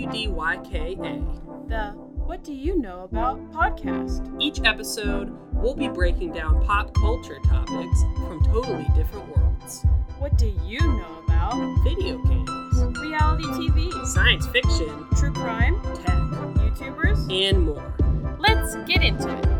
WDYKA. The What Do You Know About podcast. Each episode, we'll be breaking down pop culture topics from totally different worlds What do you know about video games, reality TV, science fiction, true crime, tech, YouTubers? and more. Let's get into it.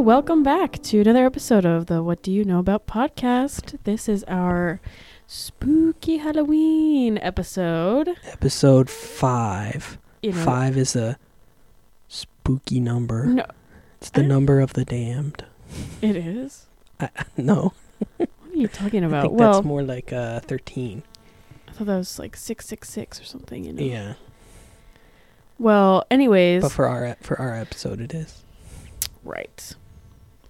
Welcome back to another episode of the What Do You Know About podcast. This is our spooky Halloween episode. Episode 5. You know, 5 is a spooky number. No, It's the number of the damned. it is. I, no, What are you talking I about? think Well, that's more like uh, 13. I thought that was like six six six or something. You know. Yeah, Well, anyways, but for our for our episode it is. right.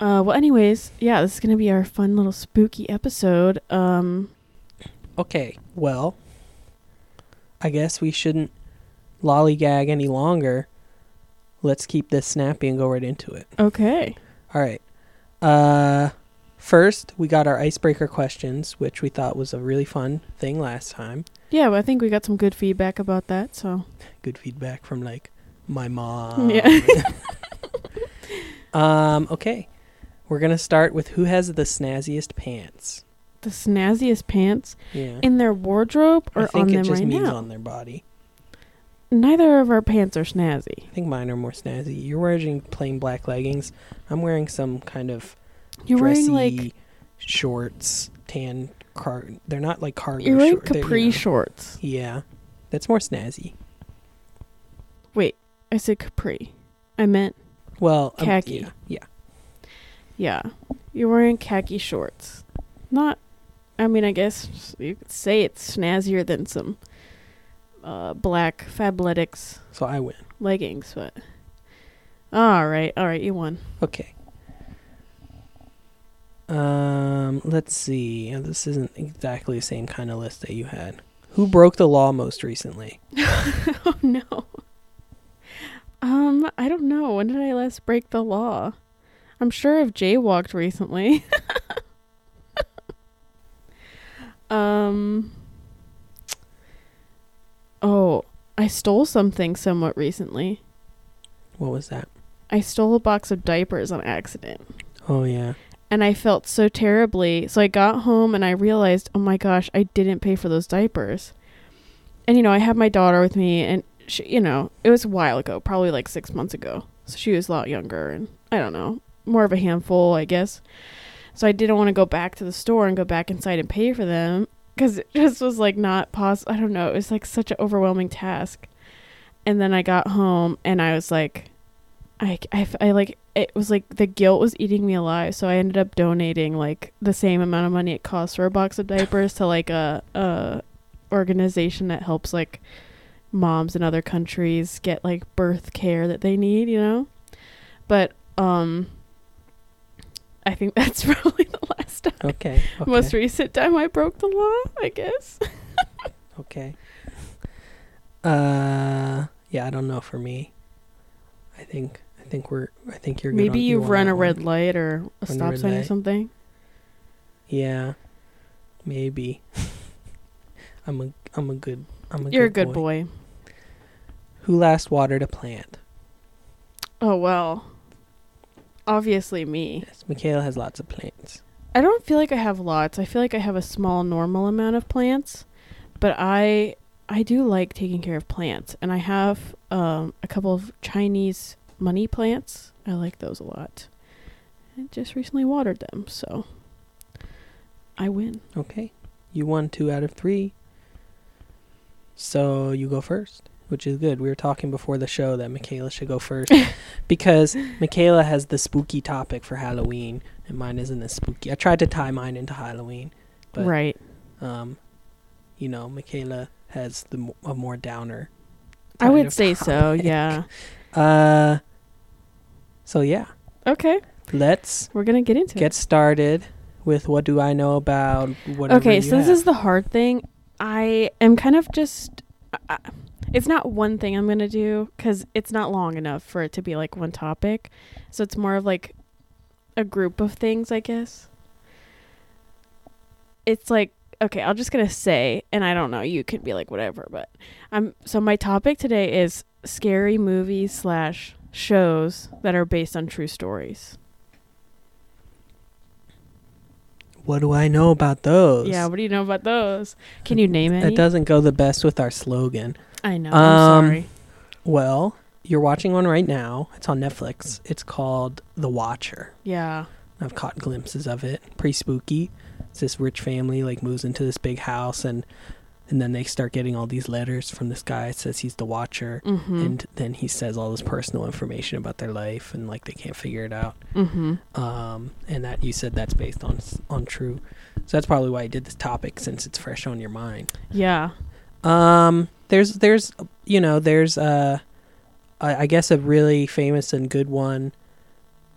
Uh, well, anyways, yeah, this is gonna be our fun little spooky episode. Um, Okay, well, I guess we shouldn't lollygag any longer. Let's keep this snappy and go right into it. okay. All right. Uh, first, we got our icebreaker questions, which we thought was a really fun thing last time. Yeah, well, I think we got some good feedback about that. So Good feedback from like my mom. Yeah. um. Okay. We're gonna start with who has the snazziest pants. the snazziest pants Yeah. in their wardrobe or I think on it them just right means now. on their body. Neither of our pants are snazzy. I think mine are more snazzy. You're wearing plain black leggings. I'm wearing some kind of You're dressy wearing like shorts, tan car. They're not like cargo. you're wearing short- they're, you capri know. shorts. Yeah, that's more snazzy. Wait, I said capri. I meant Well, um, Khaki. yeah, yeah. Yeah. You're wearing khaki shorts. Not. I mean, I guess you could say it's snazzier than some uh, black Fabletics So I win. leggings, but all right, all right, you won. Okay. Um, let's see. This isn't exactly the same kind of list that you had. Who broke the law most recently? oh no. Um, I don't know. When did I last break the law? I'm sure I've jaywalked recently. um. Oh, I stole something somewhat recently. What was that? I stole a box of diapers on accident. Oh yeah. And I felt so terribly. So I got home and I realized, oh my gosh, I didn't pay for those diapers. And, you know, I have my daughter with me, and, she, you know, it was a while ago, probably like six months ago. So she was a lot younger, and I don't know, more of a handful, I guess. So I didn't want to go back to the store and go back inside and pay for them because it just was like not possible. I don't know. It was like such an overwhelming task. And then I got home and I was like, I, I, I like it was like the guilt was eating me alive so i ended up donating like the same amount of money it costs for a box of diapers to like a, a organization that helps like moms in other countries get like birth care that they need you know but um i think that's probably the last time Okay. okay. most recent time i broke the law i guess Okay. Uh, yeah. I don't know. For me, I think I think we're I think you're good maybe on- you've on run a red one. light or a Run stop sign or something Yeah. Maybe. I'm a I'm a good I'm a you're good a good boy. Who last watered a plant? oh well obviously me Yes, Mikaela has lots of plants. I don't feel like I have lots. I feel like I have a small normal amount of plants, but I I do like taking care of plants, and I have um, a couple of Chinese money plants. I like those a lot. I just recently watered them, so I win. Okay. You won two out of three. So you go first, which is good. We were talking before the show that Mikaela should go first because Mikaela has the spooky topic for Halloween, and mine isn't as spooky. I tried to tie mine into Halloween, but right. um, you know, Mikaela has the a more downer. I would say so. Yeah. Uh, so yeah, Okay. let's We're gonna get into get it. started with what do I know about what. Okay, so this have. is the hard thing. I am kind of just. I it's not one thing I'm gonna do because it's not long enough for it to be like one topic. So it's more of like a group of things, I guess. It's like okay, I'm just gonna say, and I don't know, you could be like whatever, but I'm so my topic today is scary movies slash shows that are based on true stories. What do I know about those? Yeah, what do you know about those? Can you name it? That doesn't go the best with our slogan. I know. Um, I'm sorry. Well, you're watching one right now. It's on Netflix. It's called The Watcher. Yeah. I've caught glimpses of it. Pretty spooky. It's this rich family like moves into this big house and and then they start getting all these letters from this guy. Says he's the watcher. Mm-hmm. And then he says all this personal information about their life and like they can't figure it out. mm-hmm. Um, and that you said that's based on on true. So that's probably why I did this topic since it's fresh on your mind. Yeah. Um, there's there's you know there's uh, I, I guess a really famous and good one,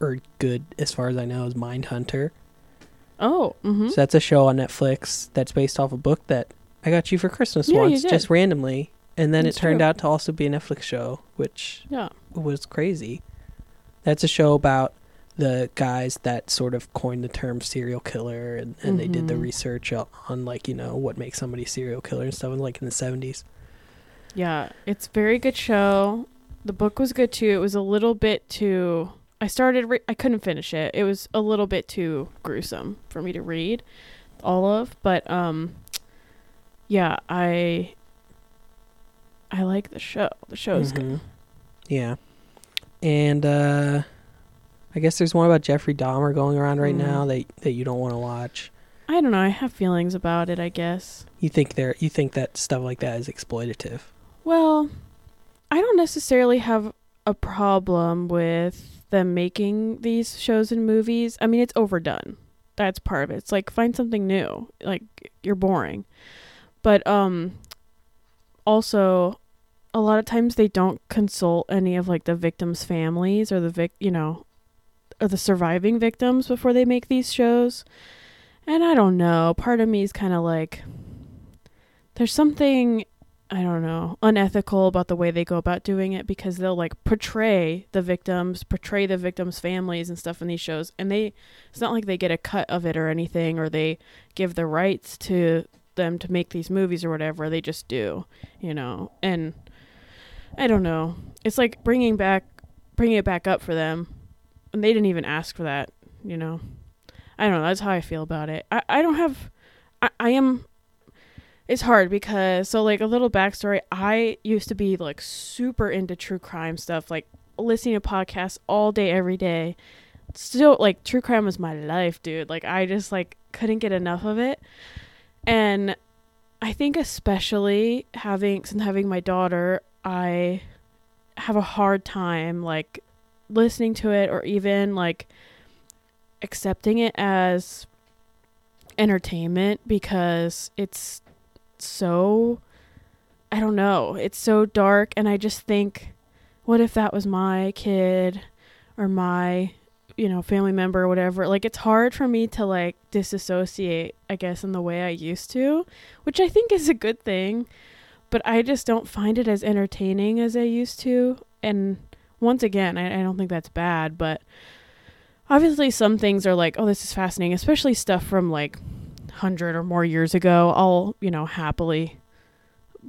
or good as far as I know is Mindhunter. Oh. Mm-hmm. So that's a show on Netflix that's based off a book that I got you for Christmas Yeah, once, just randomly, and then That's it turned true. out to also be a Netflix show, which yeah. was crazy. That's a show about the guys that sort of coined the term serial killer, and, and they did the Mhm. research on like you know what makes somebody serial killer and stuff, like in the seventies. Yeah. It's very good show. The book was good too. It was a little bit too. I started. Re- I couldn't finish it. It was a little bit too gruesome for me to read, all of. But um, yeah. I. I like the show. The show's good. Mhm. Yeah, and uh, I guess there's one about Jeffrey Dahmer going around right Mm. now that that you don't want to watch. I don't know. I have feelings about it. I guess. You think there, you think that stuff like that is exploitative. Well, I don't necessarily have a problem with them making these shows and movies. I mean, it's overdone. That's part of it. It's like find something new. Like you're boring. But um also a lot of times they don't consult any of like the victims' families or the vic, you know, or the surviving victims before they make these shows. And I don't know. Part of me is kind of like there's something I don't know, unethical about the way they go about doing it because they'll like portray the victims, portray the victims' families and stuff in these shows. And they, it's not like they get a cut of it or anything, or they give the rights to them to make these movies or whatever. They just do, you know. And I don't know. It's like bringing back, bringing it back up for them. And they didn't even ask for that, you know. I don't know. That's how I feel about it. I, I don't have, I, I am it's hard because so like a little backstory i used to be like super into true crime stuff like listening to podcasts all day every day. Still like true crime was my life dude. Like i just like couldn't get enough of it. And i think especially having since having my daughter i have a hard time like listening to it or even like accepting it as entertainment because it's so I don't know. It's so dark and I just think what if that was my kid or my you know family member or whatever like it's hard for me to like disassociate i guess in the way i used to which i think is a good thing but i just don't find it as entertaining as i used to and once again i, I don't think that's bad but obviously some things are like oh this is fascinating especially stuff from like 100 or more years ago i'll you know happily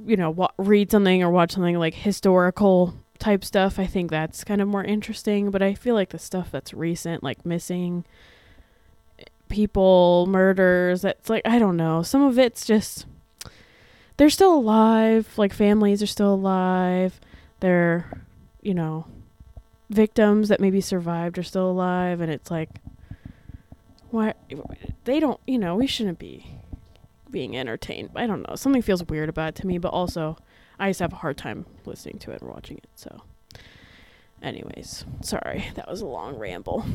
you know wa- read something or watch something like historical type stuff. I think that's kind of more interesting but i feel like the stuff that's recent like missing eh, people murders that's like i don't know. Some of it's just they're still alive like families are still alive. They're you know victims that maybe survived are still alive and it's like why they don't you know we shouldn't be being entertained i don't know something feels weird about it to me but also i just have a hard time listening to it and watching it so anyways sorry that was a long ramble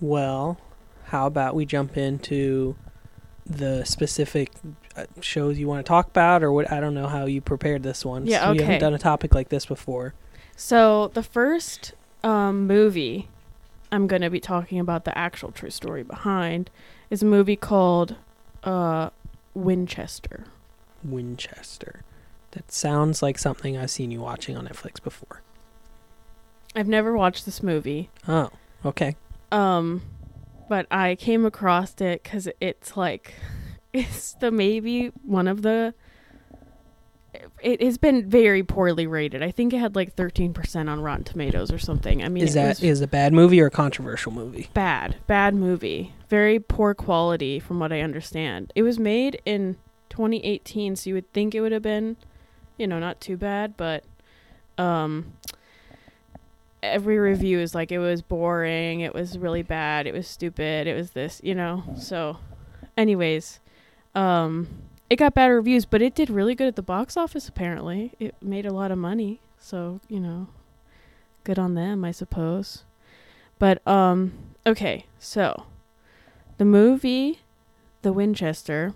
Well, how about we jump into the specific uh, shows you want to talk about, or what? I don't know how you prepared this one. Yeah, We okay. haven't done a topic like this before. So the first um, movie I'm going to be talking about the actual true story behind is a movie called uh, Winchester. Winchester. That sounds like something I've seen you watching on Netflix before. I've never watched this movie. Oh, okay. Um, but I came across it because it's like, it's the maybe one of the. It has been very poorly rated. I think it had like 13% on Rotten Tomatoes or something. I mean, is that is a bad movie or a controversial movie? bad, bad movie. Very poor quality, from what I understand. It was made in 2018, so you would think it would have been, you know, not too bad, but um, every review is like it was boring, it was really bad, it was stupid, it was this, you know. So, anyways, um, it got bad reviews, but it did really good at the box office. Apparently, it made a lot of money, so you know, good on them, I suppose. But um, okay, so the movie, The Winchester,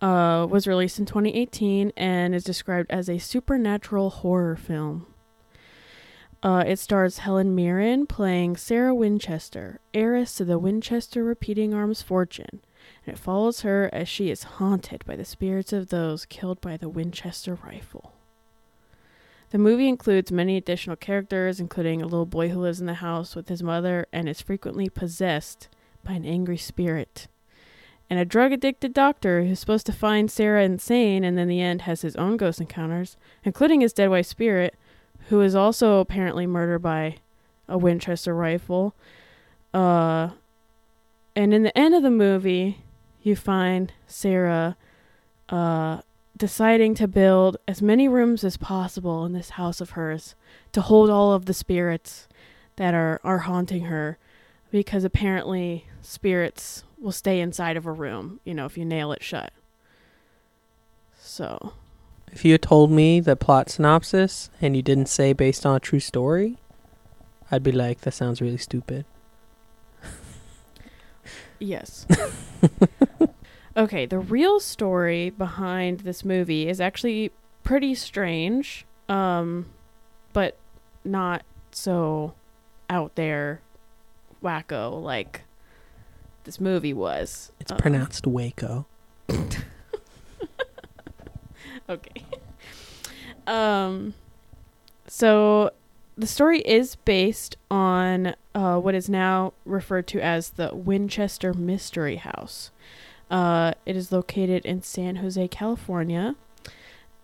uh, was released in 2018 and is described as a supernatural horror film. Uh, it stars Helen Mirren playing Sarah Winchester, heiress to the Winchester repeating arms fortune, it follows her as she is haunted by the spirits of those killed by the Winchester rifle. The movie includes many additional characters, including a little boy who lives in the house with his mother and is frequently possessed by an angry spirit, and a drug addicted doctor who's supposed to find Sarah insane and in the end has his own ghost encounters, including his dead wife's spirit, who is also apparently murdered by a Winchester rifle. Uh, and in the end of the movie, you find Sarah uh, deciding to build as many rooms as possible in this house of hers to hold all of the spirits that are, are haunting her because apparently spirits will stay inside of a room, you know, if you nail it shut. So, If you had told me the plot synopsis and you didn't say based on a true story, I'd be like, that sounds really stupid. Yes. okay, the real story behind this movie is actually pretty strange, um, but not so out there wacko like this movie was. It's Um, pronounced Waco. Okay. Um so the story is based on uh, what is now referred to as the Winchester Mystery House. Uh, it is located in San Jose, California,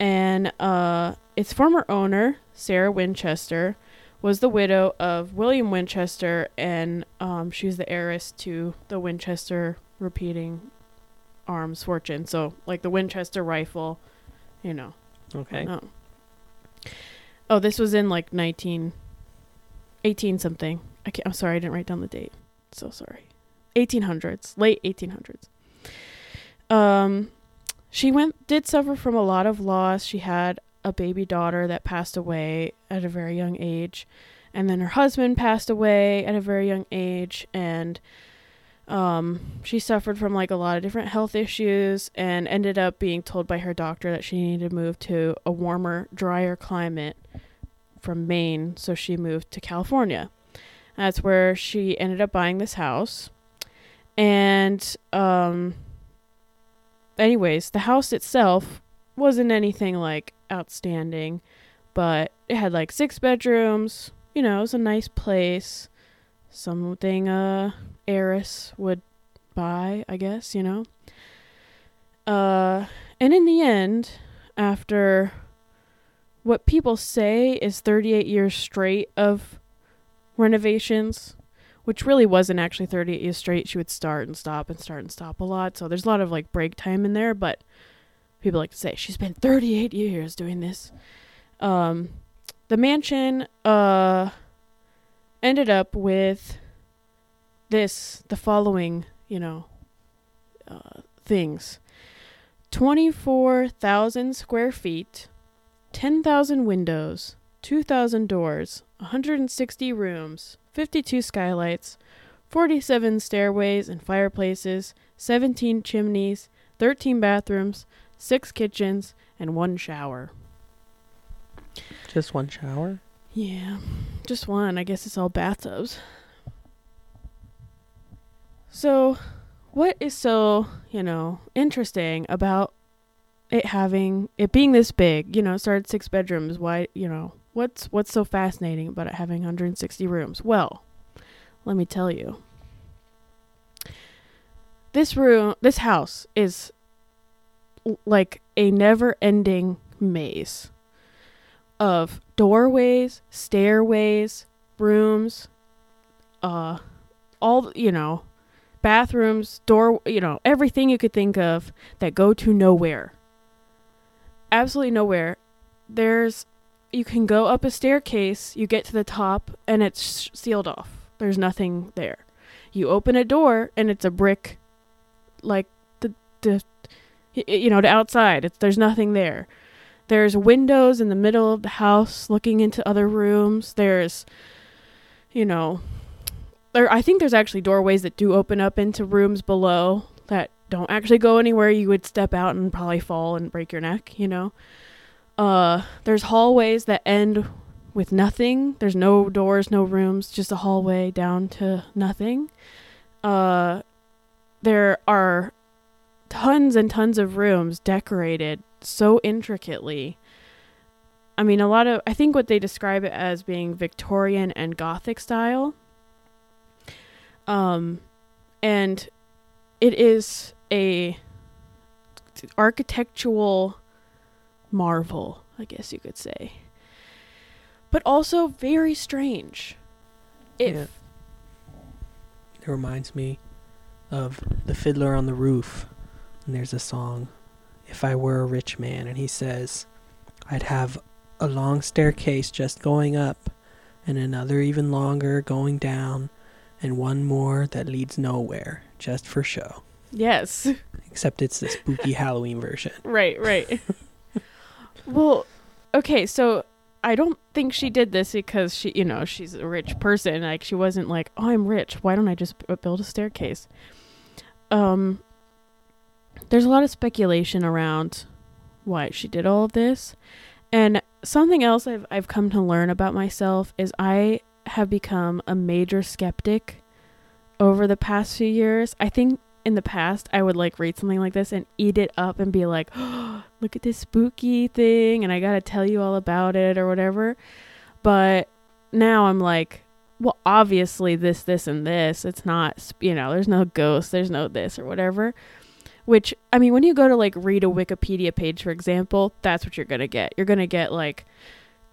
and uh, its former owner, Sarah Winchester, was the widow of William Winchester, and um, she was the heiress to the Winchester repeating arms fortune. So, like the Winchester rifle, you know. Okay. Oh. Oh, this was in like 19 18 something. I can't, I'm sorry, I didn't write down the date. So sorry. 1800s, late 1800s. Um she went did suffer from a lot of loss. She had a baby daughter that passed away at a very young age, and then her husband passed away at a very young age and um, she suffered from like a lot of different health issues and ended up being told by her doctor that she needed to move to a warmer, drier climate from Maine. So she moved to California. That's where she ended up buying this house. And, um, anyways, the house itself wasn't anything like outstanding, but it had like six bedrooms. You know, it was a nice place. Something, uh, heiress would buy, I guess, you know. Uh and in the end, after what people say is 38 years straight of renovations, which really wasn't actually 38 years straight, she would start and stop and start and stop a lot. So there's a lot of like break time in there, but people like to say she's been 38 years doing this. Um the mansion uh ended up with this the following you know uh, things 24,000 square feet 10,000 windows 2,000 doors 160 rooms 52 skylights 47 stairways and fireplaces 17 chimneys 13 bathrooms 6 kitchens and one shower Just one shower? Yeah, just one. I guess it's all bathtubs. So, what is so, you know, interesting about it having it being this big? You know, started six bedrooms. Why, you know, what's what's so fascinating about it having 160 rooms? Well, let me tell you. This room, this house is like a never-ending maze of doorways, stairways, rooms, uh all, you know, bathrooms, door, you know, everything you could think of that go to nowhere. Absolutely nowhere. There's you can go up a staircase, you get to the top and it's sealed off. There's nothing there. You open a door and it's a brick like the the you know, the outside. It's there's nothing there. There's windows in the middle of the house looking into other rooms. There's, you know, there. I think there's actually doorways that do open up into rooms below that don't actually go anywhere. You would step out and probably fall and break your neck. You know, uh, there's hallways that end with nothing. There's no doors, no rooms, just a hallway down to nothing. Uh, there are tons and tons of rooms decorated so intricately. I mean, a lot of, I think what they describe it as being Victorian and Gothic style. Um, and it is a architectural marvel, I guess you could say. But also very strange. If Yeah. It reminds me of the Fiddler on the Roof. And there's a song, If I Were a Rich Man, and he says, I'd have a long staircase just going up, and another even longer going down, and one more that leads nowhere, just for show. yes, Except it's the spooky Halloween version. right, right. well, okay, so I don't think she did this because she, you know, she's a rich person. Like she wasn't like, "Oh, I'm rich. Why don't I just b- build a staircase?" Um there's a lot of speculation around why she did all of this. And something else I've I've come to learn about myself is I have become a major skeptic over the past few years. I think in the past I would like read something like this and eat it up and be like, oh, "Look at this spooky thing and I got to tell you all about it or whatever." But now I'm like, well, obviously this this and this. It's not, you know, there's no ghost, there's no this or whatever. Which I mean, when you go to like read a Wikipedia page for example, that's what you're to get. You're to get like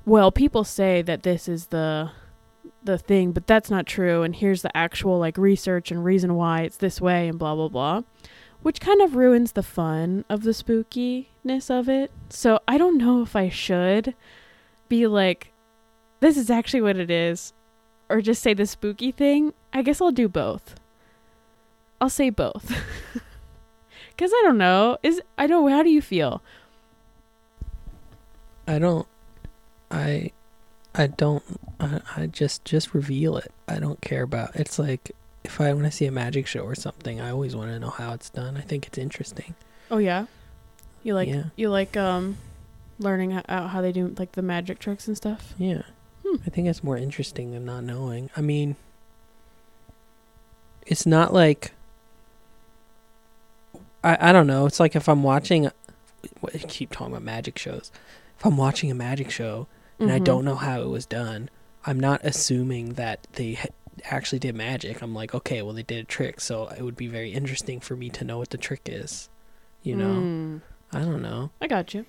well, people say that this is the the thing, but that's not true and here's the actual like research and reason why it's this way and blah blah blah. Which kind of ruins the fun of the spookiness of it. So I don't know if I should be like this is actually what it is or just say the spooky thing. I guess I'll do both. I'll say both. Cuz I don't know. Is I don't how do you feel? I don't. I. I don't. I, I just just reveal it. I don't care about. It's like if I want to see a magic show or something, I always want to know how it's done. I think it's interesting. Oh yeah. You like Yeah. you like um learning ho- out how they do like the magic tricks and stuff? Yeah. Hmm. I think it's more interesting than not knowing. I mean, it's not like. I, I don't know. It's like if I'm watching. I keep talking about magic shows. If I'm watching a magic show and I Mhm. don't know how it was done, I'm not assuming that they actually did magic. I'm like, okay, well, they did a trick, so it would be very interesting for me to know what the trick is. You know? Mm. I don't know. I got you.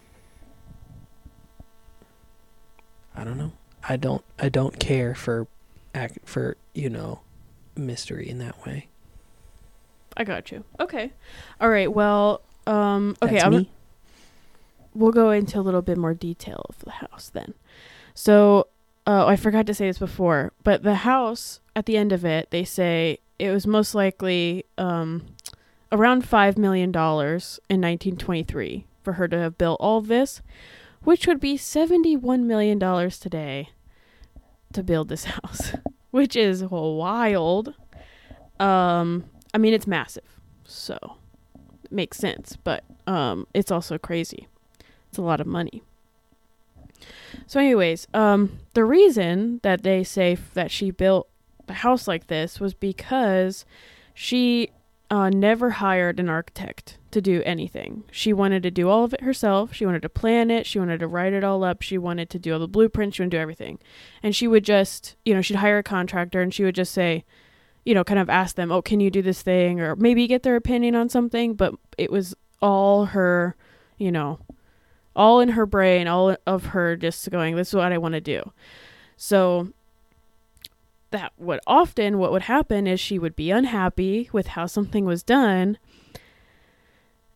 I don't know. I don't. I don't care for, act for you know, mystery in that way. I got you. Okay. All right. Well, um okay, That's I'm me. we'll go into a little bit more detail of the house then. So, uh, I forgot to say this before, but the house at the end of it, they say it was most likely um, around five million dollars in 1923 for her to have built all this, which would be 71 million dollars today to build this house, which is wild. Um, I mean, it's massive, so it makes sense, but um, it's also crazy. It's a lot of money. So, anyways, um, the reason that they say that she built the house like this was because she uh, never hired an architect to do anything. She wanted to do all of it herself. She wanted to plan it. She wanted to write it all up. She wanted to do all the blueprints. She wanted to do everything. And she would just, you know, she'd hire a contractor and she would just say, you know, kind of ask them, oh, can you do this thing? Or maybe get their opinion on something. But it was all her, you know, all in her brain, all of her just going, this is what I want to do. So that would often what would happen is she would be unhappy with how something was done.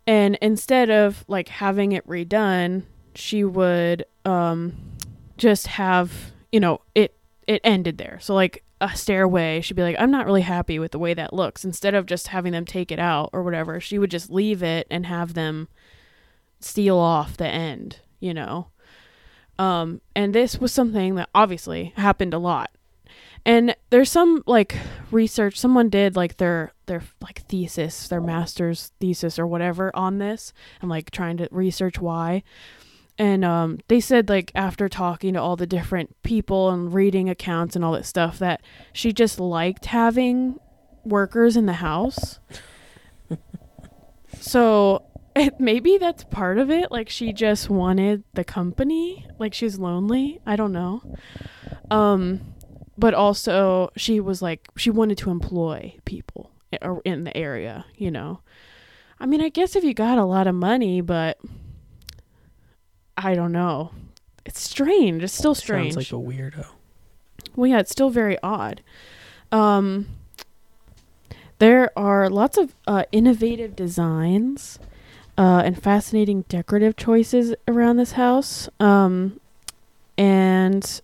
And instead of like having it redone she would um just have you know it it ended there. So like a stairway she'd be like i'm not really happy with the way that looks. Instead of just having them take it out or whatever she would just leave it and have them seal off the end you know? Um and this was something that obviously happened a lot. And there's some like research someone did like their their like thesis their master's thesis or whatever on this and like trying to research why. And um they said like after talking to all the different people and reading accounts and all that stuff that she just liked having workers in the house. So it, maybe that's part of it like she just wanted the company like she's lonely i don't know. Um but also she was like she wanted to employ people in the area you know? I mean i guess if you got a lot of money but i don't know. It's strange it's still strange Sounds like a weirdo. well yeah it's still very odd. Um there are lots of uh, innovative designs uh, and fascinating decorative choices around this house. Um and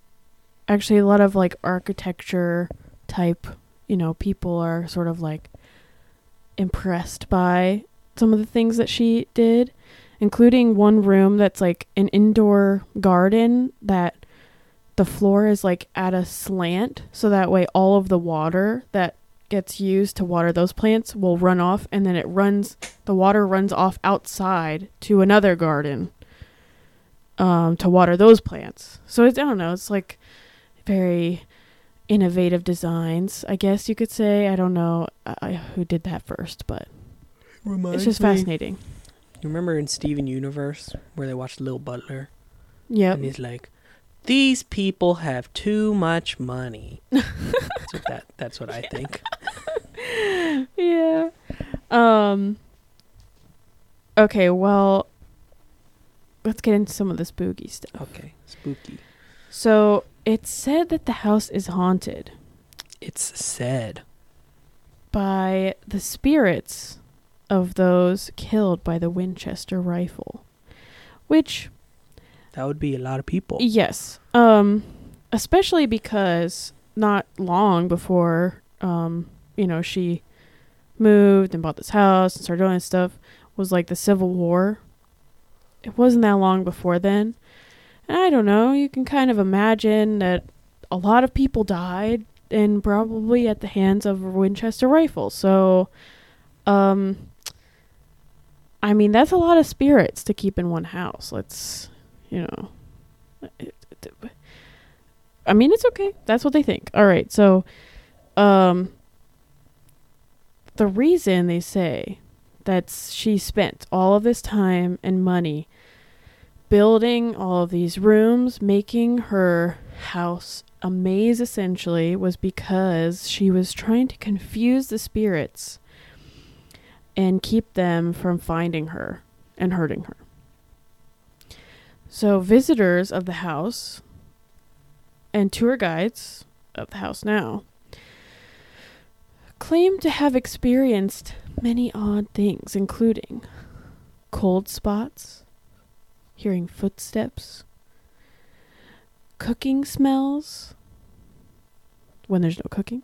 actually a lot of like architecture type you know people are sort of like impressed by some of the things that she did including one room that's like an indoor garden that the floor is like at a slant so that way all of the water that gets used to water those plants will run off and then it runs the water runs off outside to another garden um to water those plants. So it's i don't know it's like very innovative designs i guess you could say. I don't know uh, who did that first but it's just fascinating. You remember in Steven Universe where they watched Lil Butler? Yep. And he's like, "These people have too much money." that's what that. That's what I think. yeah. Um Okay, well let's get into some of the spooky stuff. Okay, spooky. So, it's said that the house is haunted It's said. by the spirits of those killed by the Winchester rifle. Which That would be a lot of people. yes, um especially because not long before um you know, she moved and bought this house and started doing stuff was like the Civil War. It wasn't that long before then. And I don't know, you can kind of imagine that a lot of people died and probably at the hands of a Winchester rifle. So um I mean, that's a lot of spirits to keep in one house. Let's, you know, I mean, it's okay. That's what they think. All right. So, um, the reason they say that she spent all of this time and money building all of these rooms, making her house a maze essentially, was because she was trying to confuse the spirits and keep them from finding her and hurting her. So, visitors of the house and tour guides of the house now claim to have experienced many odd things, including cold spots, hearing footsteps, cooking smells when there's no cooking,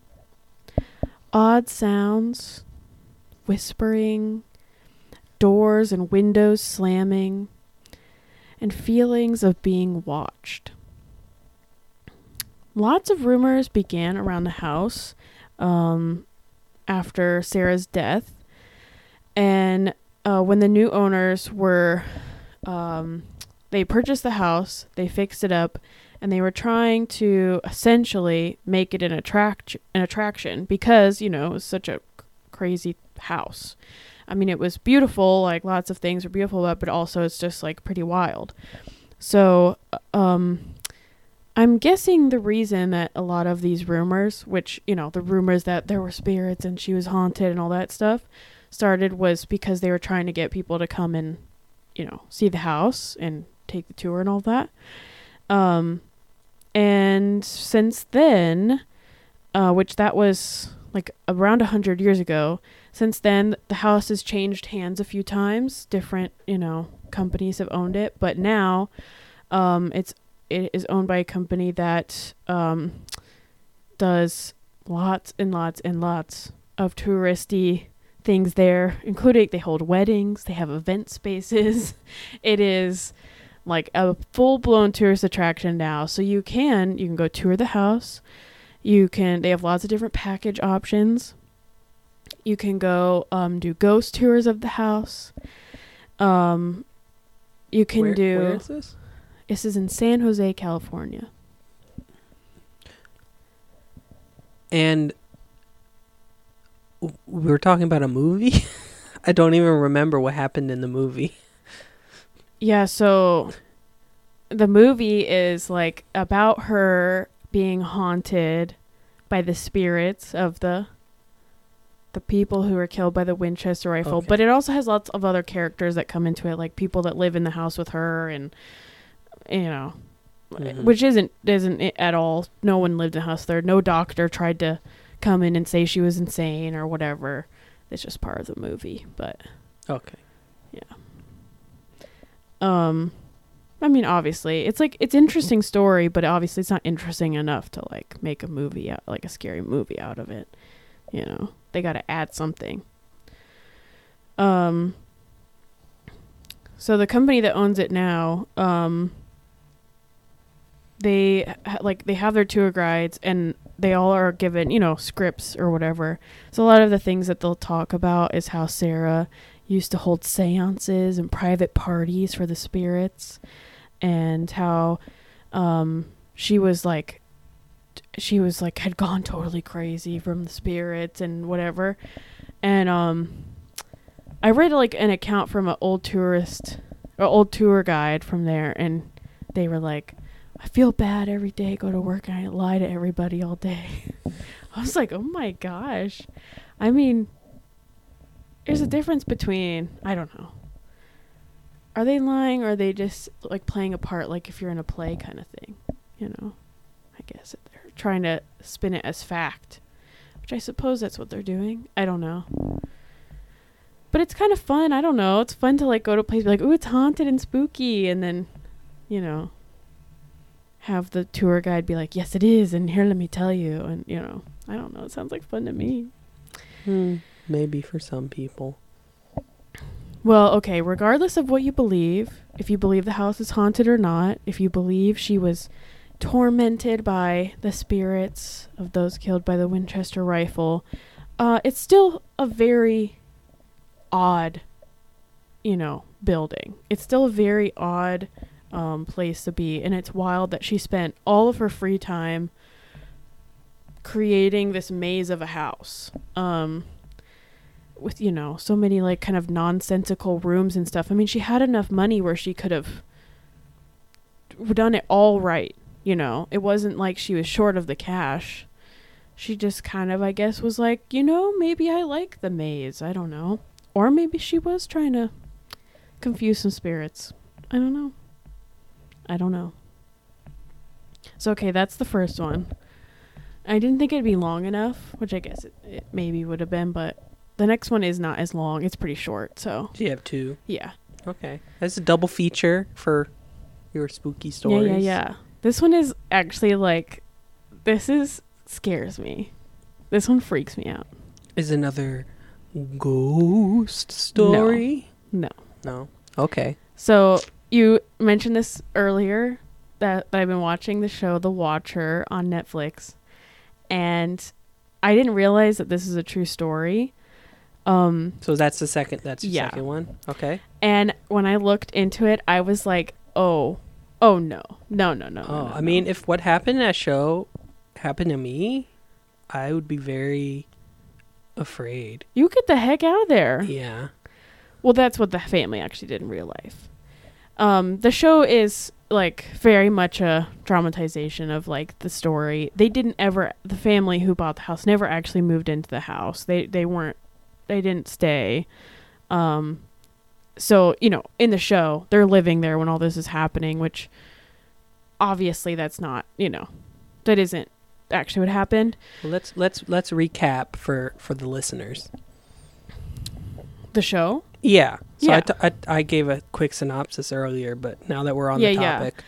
odd sounds, whispering, doors and windows slamming, and feelings of being watched. Lots of rumors began around the house um, after Sarah's death, and uh, when the new owners were um, they purchased the house, they fixed it up, and they were trying to essentially make it an attract an attraction because you know it was such a crazy house. I mean, it was beautiful, like lots of things were beautiful about, but also it's just like pretty wild. So, uh, um, I'm guessing the reason that a lot of these rumors, which you know, the rumors that there were spirits and she was haunted and all that stuff, started was because they were trying to get people to come and, you know, see the house and take the tour and all that. Um, and since then, uh, which that was like around a hundred years ago, since then the house has changed hands a few times. Different, you know, companies have owned it, but now, um, it's it is owned by a company that um does lots and lots and lots of touristy things there, including they hold weddings, they have event spaces. it is like a full blown tourist attraction now. So you can you can go tour the house. You can they have lots of different package options. You can go um, do ghost tours of the house. Um, you can where, do. Where is this? This is in San Jose, California. And we were talking about a movie. I don't even remember what happened in the movie. Yeah, so the movie is like about her being haunted by the spirits of the the people who were killed by the Winchester rifle, Okay. but it also has lots of other characters that come into it like people that live in the house with her and you know, Mhm. which isn't isn't it at all. No one lived in the house there. No doctor tried to come in and say she was insane or whatever. It's just part of the movie, but Okay. Yeah. Um I mean obviously it's like it's interesting story, but obviously it's not interesting enough to like make a movie out like a scary movie out of it. You know, they got to add something. Um so the company that owns it now um they like they have their tour guides and they all are given, you know, scripts or whatever. So a lot of the things that they'll talk about is how Sarah used to hold seances and private parties for the spirits and how um she was like she was like had gone totally crazy from the spirits and whatever and um i read like an account from an old tourist or old tour guide from there and they were like i feel bad every day go to work and i lie to everybody all day i was like oh my gosh i mean there's a difference between I don't know. Are they lying or are they just like playing a part like if you're in a play kind of thing? You know. I guess trying to spin it as fact. Which I suppose that's what they're doing. I don't know. But it's kind of fun. I don't know. It's fun to like go to a place be like, "Ooh, it's haunted and spooky." And then, you know, have the tour guide be like, "Yes, it is." And here let me tell you. And, you know, I don't know. It sounds like fun to me. Hmm. Maybe for some people. Well, okay, regardless of what you believe, if you believe the house is haunted or not, if you believe she was tormented by the spirits of those killed by the Winchester rifle, uh, it's still a very odd, you know, building. It's still a very odd um, place to be, and it's wild that she spent all of her free time creating this maze of a house. Um, with you know so many like kind of nonsensical rooms and stuff. I mean, she had enough money where she could have done it all right. You know, it wasn't like she was short of the cash. She just kind of, I guess, was like, you know, maybe I like the maze. I don't know, or maybe she was trying to confuse some spirits. I don't know. I don't know. So okay, that's the first one. I didn't think it'd be long enough, which I guess it, it maybe would have been, but the next one is not as long. It's pretty short, so Do you have two? yeah. Okay. That's a double feature for your spooky stories. Yeah, yeah, yeah. This one is actually like this is scares me. This one freaks me out. Is another ghost story? No. No. Okay. So you mentioned this earlier that, that I've been watching the show The Watcher on Netflix, and I didn't realize that this is a true story. Um, So that's the second. That's the Yeah. second one. Okay. and when I looked into it, I was like, oh, oh no, no, no, no. Oh, no, no, I no. mean, if what happened in that show happened to me, I would be very afraid. you get the heck out of there. Yeah. Well, that's what the family actually did in real life. Um, the show is like very much a dramatization of like the story. They didn't ever the family who bought the house never actually moved into the house. They they weren't they didn't stay. Um, so you know in the show they're living there when all this is happening, which obviously that's not you know that isn't actually what happened. Well, let's let's let's recap for for the listeners. The show. Yeah. So Yeah. I, t- I I gave a quick synopsis earlier, but now that we're on Yeah, the yeah. topic,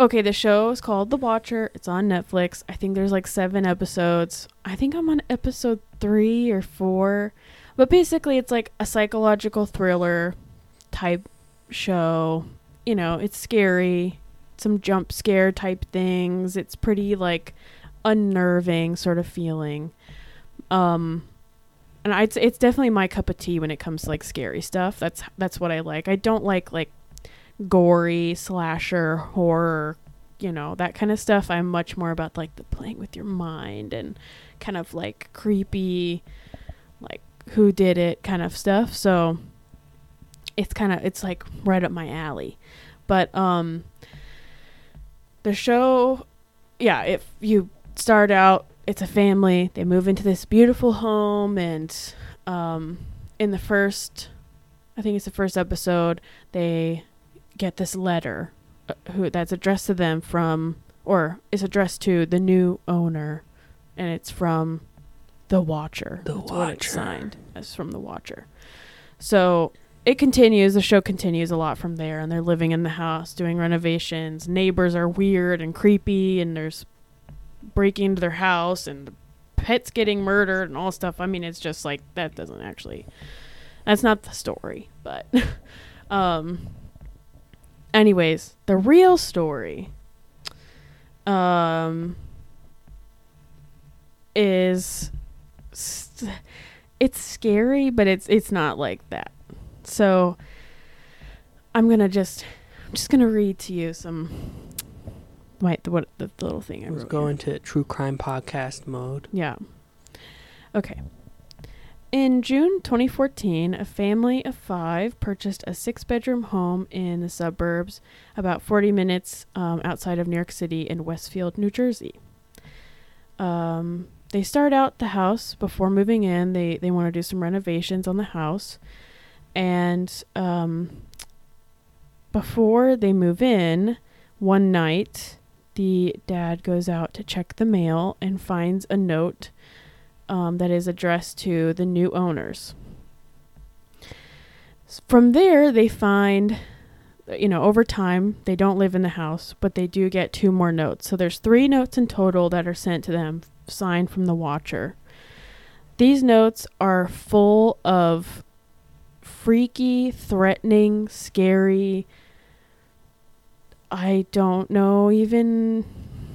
Okay, the show is called The Watcher. It's on Netflix. I think there's like seven episodes. I think I'm on episode three or four. But basically, it's like a psychological thriller type show. You know, it's scary, some jump scare type things. It's pretty like unnerving sort of feeling. Um, and I, it's it's definitely my cup of tea when it comes to like scary stuff. That's that's what I like. I don't like like gory slasher horror you know that kind of stuff i'm much more about like the playing with your mind and kind of like creepy like who did it kind of stuff so it's kind of it's like right up my alley. But um the show yeah if you start out it's a family they move into this beautiful home and um in the first i think it's the first episode they get this letter uh, who that's addressed to them from or is addressed to the new owner and it's from the watcher. The what it's Watcher. signed as from the watcher. So it continues the show continues a lot from there and they're living in the house doing renovations. Neighbors are weird and creepy and there's breaking into their house and pets getting murdered and all stuff. I mean it's just like that doesn't actually that's not the story but um anyways the real story um is st- it's scary but it's it's not like that so i'm gonna just i'm just gonna read to you some my the what the little thing I was going to true crime podcast mode. yeah okay in June 2014, a family of five purchased a six bedroom home in the suburbs, about 40 minutes um, outside of New York City in Westfield, New Jersey. Um, they start out the house before moving in. They, they want to do some renovations on the house. And um, before they move in, one night, the dad goes out to check the mail and finds a note um, that is addressed to the new owners. From there, they find, you know, over time, they don't live in the house, but they do get two more notes. So there's three notes in total that are sent to them, signed from the watcher. These notes are full of freaky, threatening, scary. I don't know even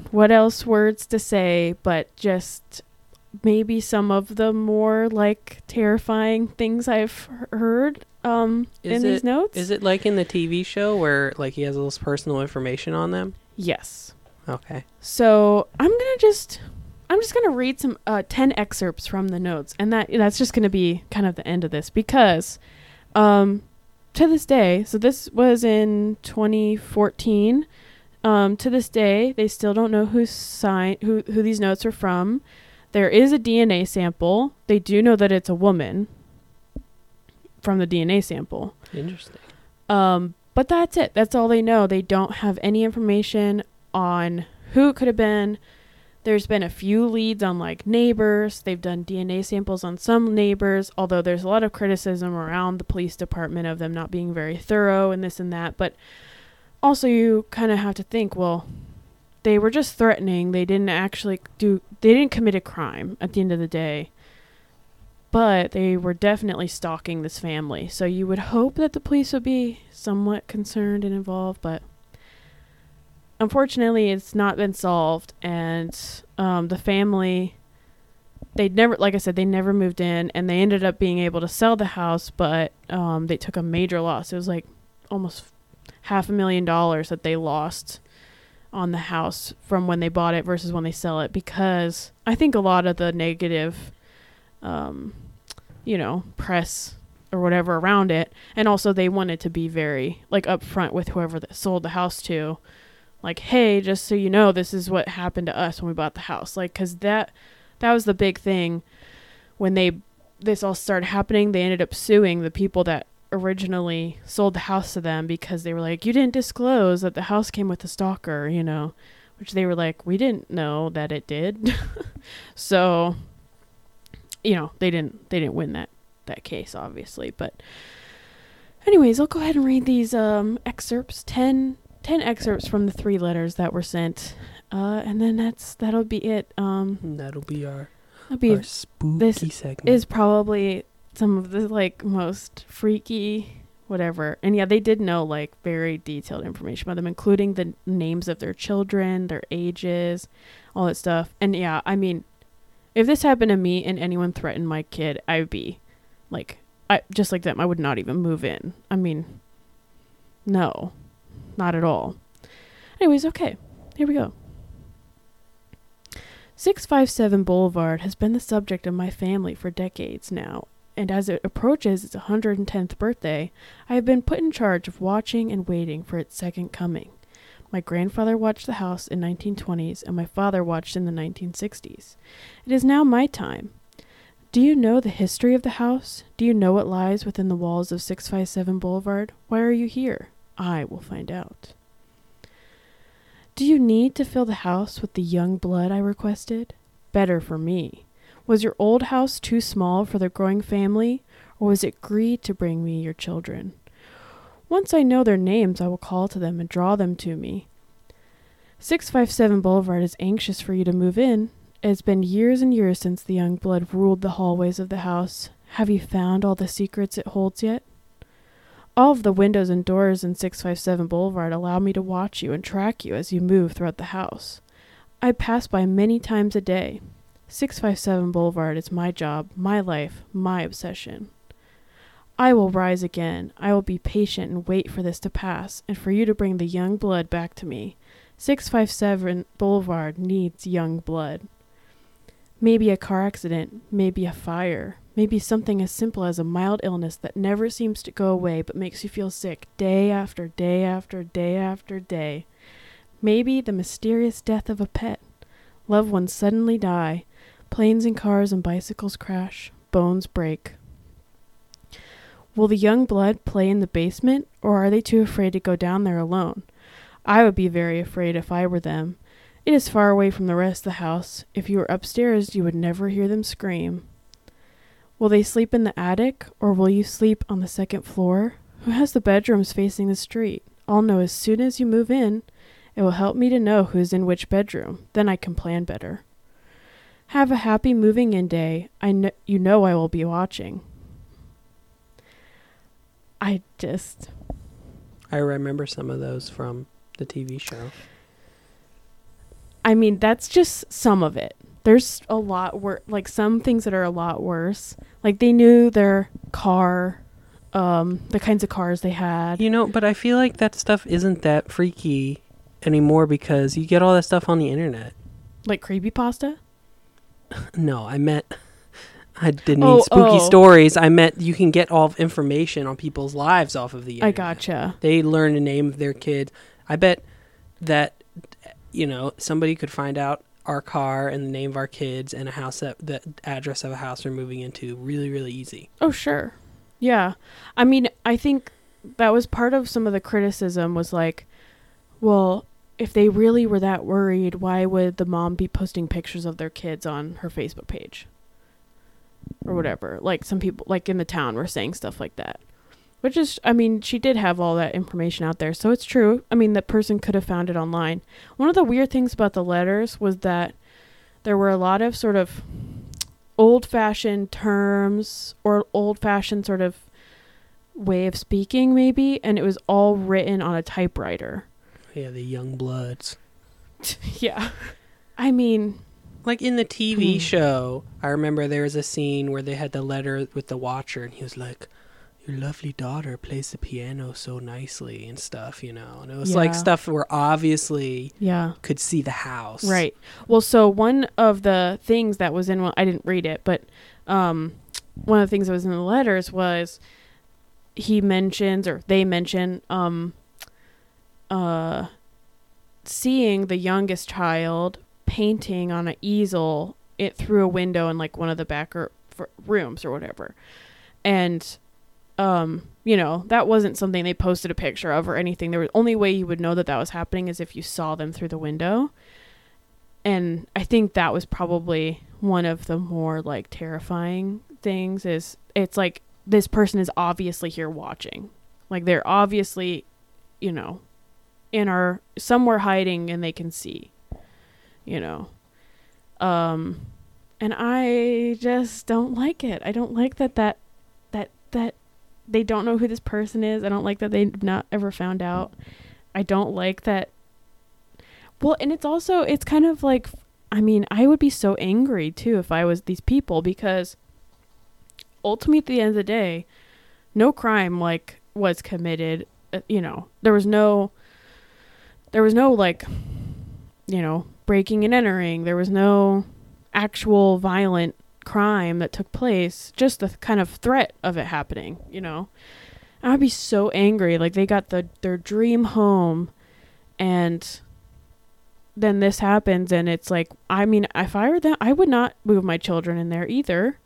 what else words to say, but just maybe some of the more like terrifying things I've heard um in these notes. Is it like in the TV show where like he has all this personal information on them? Yes. Okay. So I'm gonna just I'm just gonna read some uh, ten excerpts from the notes, and that that's just gonna be kind of the end of this because, um, to this day, so this was in 2014. Um, to this day, they still don't know who signed who who these notes are from. There is a DNA sample. They do know that it's a woman from the DNA sample. Interesting. Um, but that's it. That's all they know. They don't have any information on who it could have been. There's been a few leads on like neighbors. They've done DNA samples on some neighbors, although there's a lot of criticism around the police department of them not being very thorough and this and that. But also, you kind of have to think, well, they were just threatening. They didn't actually do. They didn't commit a crime at the end of the day but they were definitely stalking this family. So you would hope that the police would be somewhat concerned and involved, but unfortunately, it's not been solved. And um, the family, they never, like I said, they never moved in, and they ended up being able to sell the house, but um, they took a major loss. It was like almost half a million dollars that they lost on the house from when they bought it versus when they sell it because I think a lot of the negative um you know press or whatever around it and also they wanted to be very like upfront with whoever that sold the house to like hey just so you know this is what happened to us when we bought the house. Like cuz that that was the big thing when they this all started happening. They ended up suing the people that originally sold the house to them because they were like you didn't disclose that the house came with a stalker you know which they were like we didn't know that it did. So you know they didn't they didn't win that that case obviously. But anyways i'll go ahead and read these um excerpts. 10 10 excerpts from the three letters that were sent. Uh and then that's that'll be it. Um That'll be our, that'll be our spooky this segment. is probably some of the like most freaky whatever. And yeah they did know like very detailed information about them including the names of their children their ages all that stuff. And yeah i mean if this happened to me and anyone threatened my kid i would be like i just like them i would not even move in. I mean no not at all anyways okay here we go 657 Boulevard has been the subject of my family for decades now, and as it approaches its 110th birthday, I have been put in charge of watching and waiting for its second coming. My grandfather watched the house in 1920s and my father watched in the 1960s. It is now my time. Do you know the history of the house? Do you know what lies within the walls of 657 Boulevard? Why are you here? I will find out. Do you need to fill the house with the young blood I requested? Better for me. Was your old house too small for the growing family, or was it greed to bring me your children? Once I know their names, I will call to them and draw them to me. 657 Boulevard is anxious for you to move in. It has been years and years since the young blood ruled the hallways of the house. Have you found all the secrets it holds yet? All of the windows and doors in 657 Boulevard allow me to watch you and track you as you move throughout the house. I pass by many times a day. 657 Boulevard is my job, my life, my obsession. I will rise again. I will be patient and wait for this to pass and for you to bring the young blood back to me. 657 Boulevard needs young blood. Maybe a car accident, maybe a fire, maybe something as simple as a mild illness that never seems to go away but makes you feel sick day after day after day after day. Maybe the mysterious death of a pet. Loved ones suddenly die. Planes and cars and bicycles crash. Bones break. Will the young blood play in the basement, or are they too afraid to go down there alone? I would be very afraid if I were them. It is far away from the rest of the house. If you were upstairs, you would never hear them scream. Will they sleep in the attic, or will you sleep on the second floor? Who has the bedrooms facing the street? I'll know as soon as you move in. It will help me to know who's in which bedroom. Then I can plan better. Have a happy moving in day. I you know I will be watching. I just I remember some of those from the TV show. I mean, that's just some of it. There's a lot worse, like some things that are a lot worse. Like they knew their car, um, the kinds of cars they had. You know, but I feel like that stuff isn't that freaky anymore because you get all that stuff on the internet. Like creepy pasta. No, I meant I didn't Oh, mean spooky oh. stories. I meant you can get all of information on people's lives off of the internet. I gotcha. They learn the name of their kid. I bet that you know somebody could find out our car and the name of our kids and a house that the address of a house we're moving into really really easy. Oh, sure. Yeah. I mean, I think that was part of some of the criticism was like, well, if they really were that worried, why would the mom be posting pictures of their kids on her Facebook page? Or whatever. Like some people like in the town were saying stuff like that. Which is I mean, she did have all that information out there, so it's true. I mean, that person could have found it online. One of the weird things about the letters was that there were a lot of sort of old fashioned terms or old fashioned sort of way of speaking maybe and it was all written on a typewriter Yeah, the young bloods. yeah i mean Like in the TV Hmm. show, I remember there was a scene where they had the letter with the Watcher, and he was like, your lovely daughter plays the piano so nicely and stuff, you know. And it was Yeah. like stuff where obviously Yeah. could see the house. Right. Well, so one of the things that was in one, I didn't read it, but um, one of the things that was in the letters was he mentions or they mention um, uh, seeing the youngest child painting on an easel it through a window in like one of the back or, rooms or whatever, and um, you know that wasn't something they posted a picture of or anything. The only way you would know that that was happening is if you saw them through the window and I think that was probably one of the more like terrifying things is it's like this person is obviously here watching. Like they're obviously, you know, in our somewhere hiding and they can see. You know. Um and I just don't like it. I don't like that that that that they don't know who this person is. I don't like that they've not ever found out. I don't like that well, and it's also it's kind of like I mean, I would be so angry too if I was these people because ultimately at the end of the day, no crime like was committed, uh, you know. There was no there was no like you know, breaking and entering. There was no actual violent crime that took place, just the kind of threat of it happening, you know. I'd be so angry like they got the their dream home and then this happens and it's like I mean if I were them I would not move my children in there either.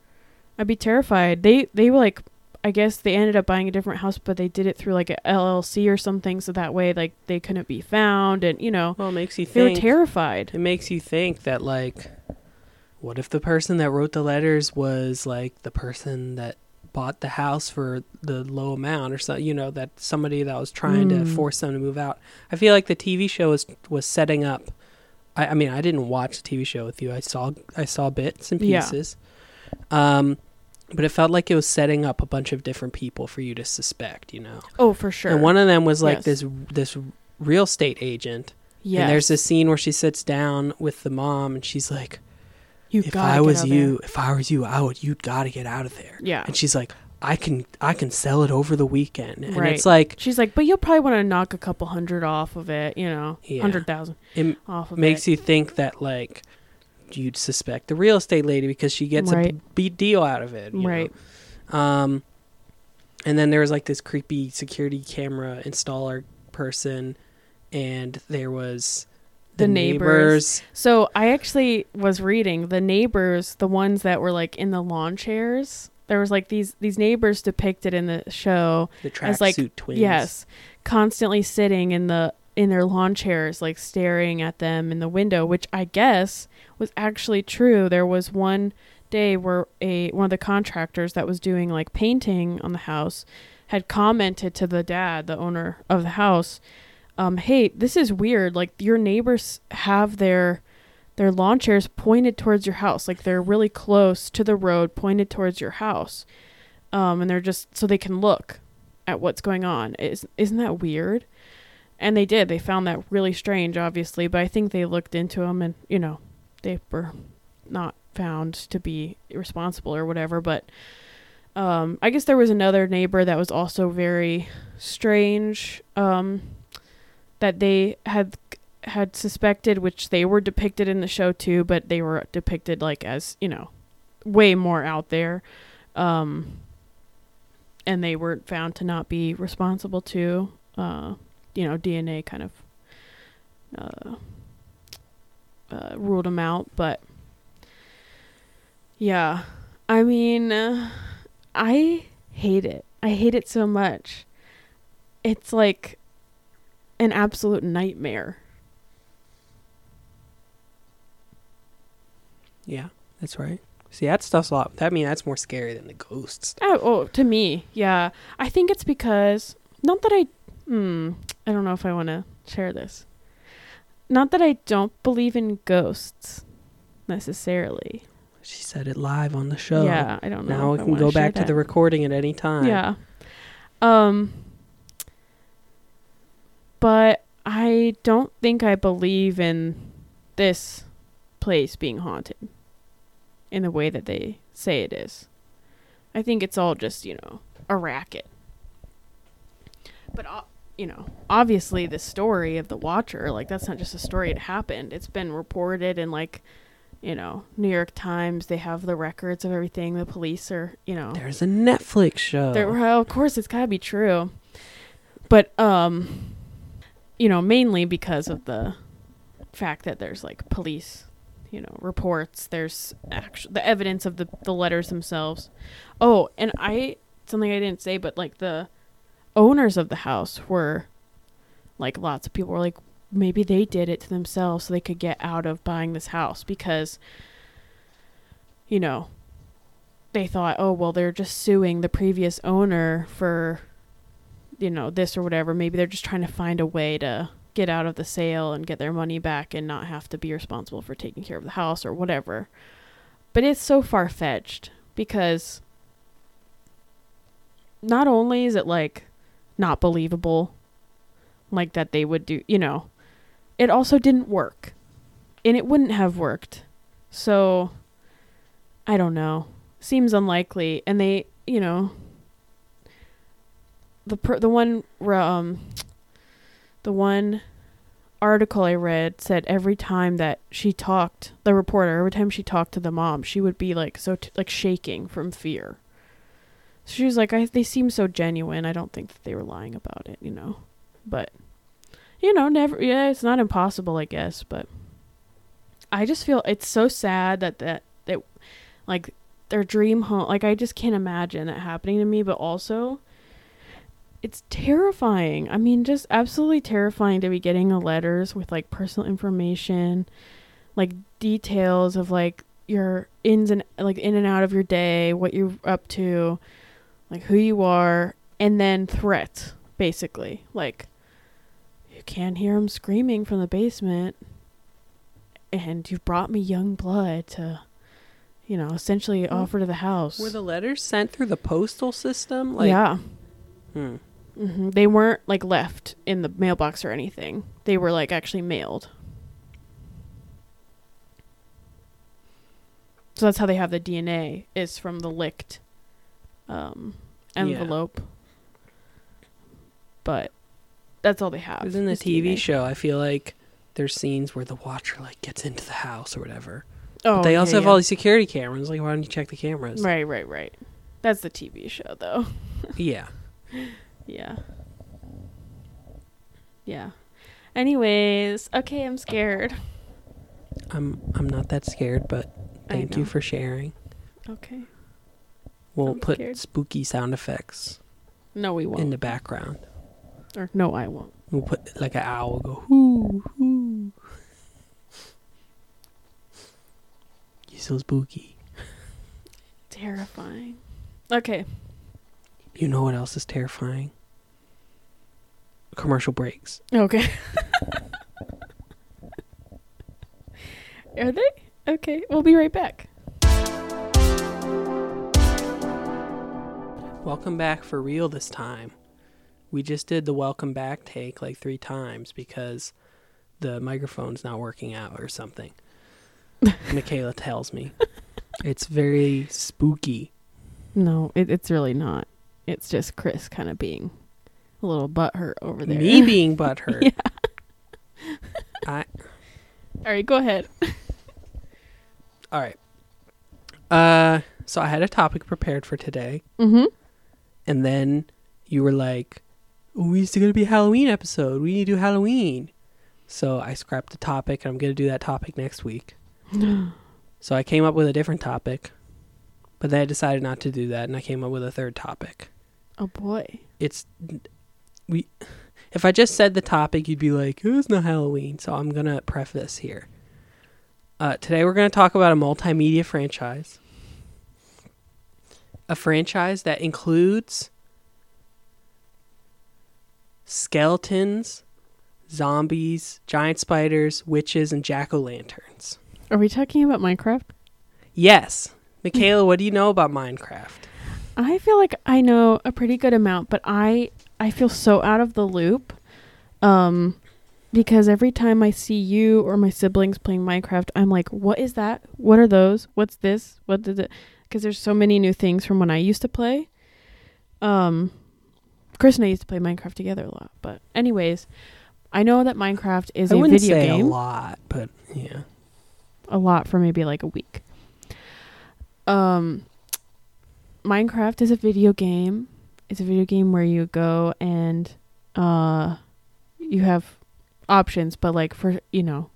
I'd be terrified. They they were like I guess they ended up buying a different house but they did it through like a LLC or something so that way like they couldn't be found and you know Well, it makes you they were terrified. it makes you think that like, what if the person that wrote the letters was like the person that bought the house for the low amount or something? You know, that somebody that was trying to Mm. force them to move out. I feel like the TV show was was setting up. I, I mean, I didn't watch the TV show with you. I saw I saw bits and Yeah. pieces. Um, but it felt like it was setting up a bunch of different people for you to suspect. You know. Oh, for sure. And one of them was like Yes. this this real estate agent. yes. And there's this scene where she sits down with the mom and she's like, you "If I was you, if I was you, I would you'd got to get out of there." Yeah. And she's like, "I can I can sell it over the weekend." And Right. it's like She's like, but you'll probably want to knock a couple hundred off of it, you know, Yeah. hundred thousand it off of makes it. you think that like you'd suspect the real estate lady because she gets Right. a beat deal out of it, you know? Right. Um, and then there was like this creepy security camera installer person, and there was The neighbors. So I actually was reading the neighbors, the ones that were like in the lawn chairs. There was like these these neighbors depicted in the show the as, like, twins. Yes, constantly sitting in the in their lawn chairs, like staring at them in the window, which I guess was actually true. There was one day where a one of the contractors that was doing like painting on the house had commented to the dad, the owner of the house, um, "Hey, this is weird. Like your neighbors have their." Their lawn chairs pointed towards your house, like they're really close to the road, pointed towards your house, um, and they're just so they can look at what's going on. Is isn't that weird? And they did. They found that really strange, obviously, but I think they looked into them and, you know, they were not found to be responsible or whatever, but um I guess there was another neighbor that was also very strange um that they had had suspected which they were depicted in the show too, but they were depicted like as, you know, way more out there. Um and they were found to not be responsible too. Uh, you know, DNA kind of uh, uh, ruled them out. But yeah, I mean, uh, I hate it. I hate it so much. It's like an absolute nightmare. Yeah, that's right. See, that stuff's a lot. That I mean, that's more scary than the ghosts. Oh, oh, to me, yeah. I think it's because not that I, hmm, I don't know if I want to share this. Not that I don't believe in ghosts necessarily. She said it live on the show. Yeah, I don't know. Now we can go back to the recording at any time. Yeah. Um but I don't think I believe in this place being haunted in the way that they say it is. I think it's all just, you know, a racket. But uh, you know, obviously the story of the Watcher, like that's not just a story; it happened. It's been reported in like, you know, New York Times. They have the records of everything. The police are, you know, There's a Netflix show. there, well, of course, it's gotta be true. But um, you know, mainly because of the fact that there's like police, you know, reports. There's actual the evidence of the the letters themselves. Oh, and I something I didn't say, but like the owners of the house were like lots of people were like maybe they did it to themselves so they could get out of buying this house because you know they thought oh well they're just suing the previous owner for you know this or whatever maybe they're just trying to find a way to get out of the sale and get their money back and not have to be responsible for taking care of the house or whatever. But it's so far-fetched because not only is it like not believable like that they would do you know it also didn't work. And it wouldn't have worked. So i don't know. Seems unlikely. And they you know the per- the one um the one article i read said every time that she talked the reporter every time she talked to the mom she would be like so t- like shaking from fear. So she was like I, they seem so genuine. I don't think that they were lying about it you know? But you know never yeah it's not impossible i guess but i just feel it's so sad that that that like their dream home like i just can't imagine it happening to me but also it's terrifying. I mean just absolutely terrifying to be getting the letters with like personal information like details of like your ins and like in and out of your day what you're up to like who you are and then threats basically. Like you can't hear him screaming from the basement and you've brought me young blood to you know essentially offer to the house. Were the letters sent through the postal system? Like, yeah Hmm. hmm they weren't like left in the mailbox or anything they were like actually mailed so that's how they have the dna is from the licked um Yeah. envelope but that's all they have Because in the TV DNA. show, I feel like there's scenes where the Watcher like gets into the house or whatever. oh but they also yeah, have yeah. all these security cameras. Like, why don't you check the cameras? right right right that's the tv show though Yeah. Yeah. Yeah. Anyways, okay, I'm scared. I'm I'm not that scared, but thank you for sharing. Okay. We'll I'm put scared. spooky sound effects No, we won't. in the background. or no, I won't. We'll put like an owl go hoo hoo. You're so spooky. Terrifying. Okay. You know what else is terrifying? Commercial breaks. Okay. Are they? Okay, we'll be right back. Welcome back for real this time. We just did the welcome back take like three times because the microphone's not working out or something. Mikaela tells me. It's very spooky. No, it, it's really not. It's just Chris kind of being a little butthurt over there. Me being butthurt. Yeah. I All right, go ahead. all right. Uh so I had a topic prepared for today Mm-hmm. and then you were like, oh, "We used to gonna be a Halloween episode. We need to do Halloween." So I scrapped the topic and I'm gonna do that topic next week. So I came up with a different topic, but then I decided not to do that, and I came up with a third topic. Oh boy. It's we. If I just said the topic, you'd be like, oh, "It's not Halloween." So I'm gonna preface here. Uh, today we're gonna talk about a multimedia franchise, a franchise that includes skeletons, zombies, giant spiders, witches, and jack o' lanterns. Are we talking about Minecraft? Yes, Mikaela, what do you know about Minecraft? I feel like I know a pretty good amount, but I I feel so out of the loop. Um because every time I see you or my siblings playing Minecraft, I'm like, "What is that? What are those? What's this? What did it?" Because there's so many new things from when I used to play, Um, Chris and I used to play Minecraft together a lot. But anyways, I know that Minecraft is I a wouldn't video say game. a lot, but yeah. a lot for maybe like a week. Um Minecraft is a video game. It's a video game where you go and uh you have options, but like for, you know,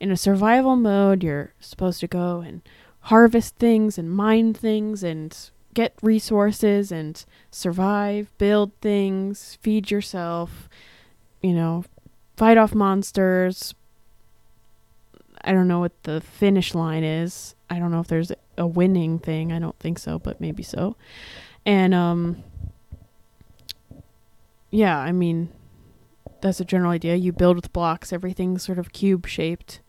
in a survival mode, you're supposed to go and harvest things and mine things and get resources and survive, build things, feed yourself, you know, fight off monsters, I don't know what the finish line is. I don't know if there's a winning thing. I don't think so, but maybe so. And um yeah, I mean that's a general idea. You build with blocks, everything's sort of cube shaped.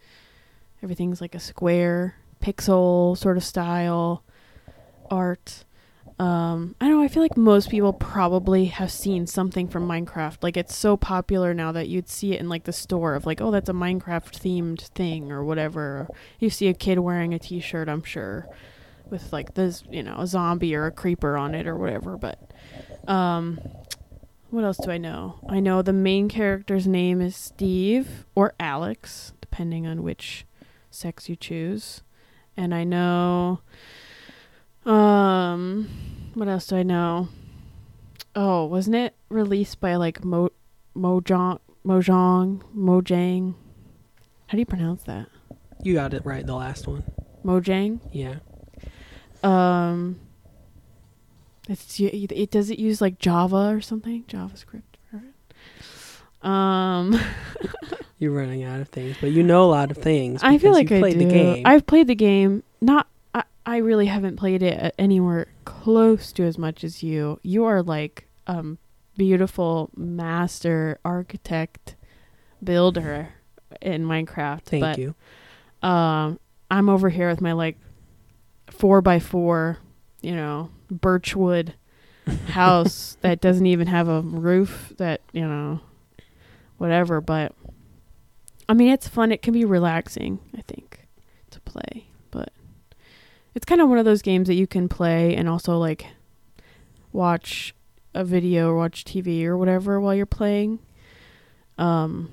Everything's like a square, pixel sort of style art. Um, I don't know. I feel like most people probably have seen something from Minecraft. Like it's so popular now that you'd see it in like the store of like, oh, that's a Minecraft themed thing or whatever. You see a kid wearing a T-shirt, I'm sure, with like this, you know, a zombie or a creeper on it or whatever. But, um, what else do I know? I know the main character's name is Steve or Alex, depending on which sex you choose. And I know um what else do I know? Oh, wasn't it released by like Mo Mojang Mojang Mojang? How do you pronounce that? You got it right the last one. Mojang? Yeah. Um it's it does it use like Java or something? JavaScript. Um You're running out of things, but you know a lot of things. I feel like you I played do. the game. I've played the game. Not. I, I really haven't played it anywhere close to as much as you. You are like um beautiful master architect builder in Minecraft. Thank but, you. Um, I'm over here with my like four by four, you know, birchwood house that doesn't even have a roof. That you know, whatever. But I mean, it's fun. It can be relaxing. I think to play, it's kind of one of those games that you can play and also like watch a video or watch TV or whatever while you're playing. Um.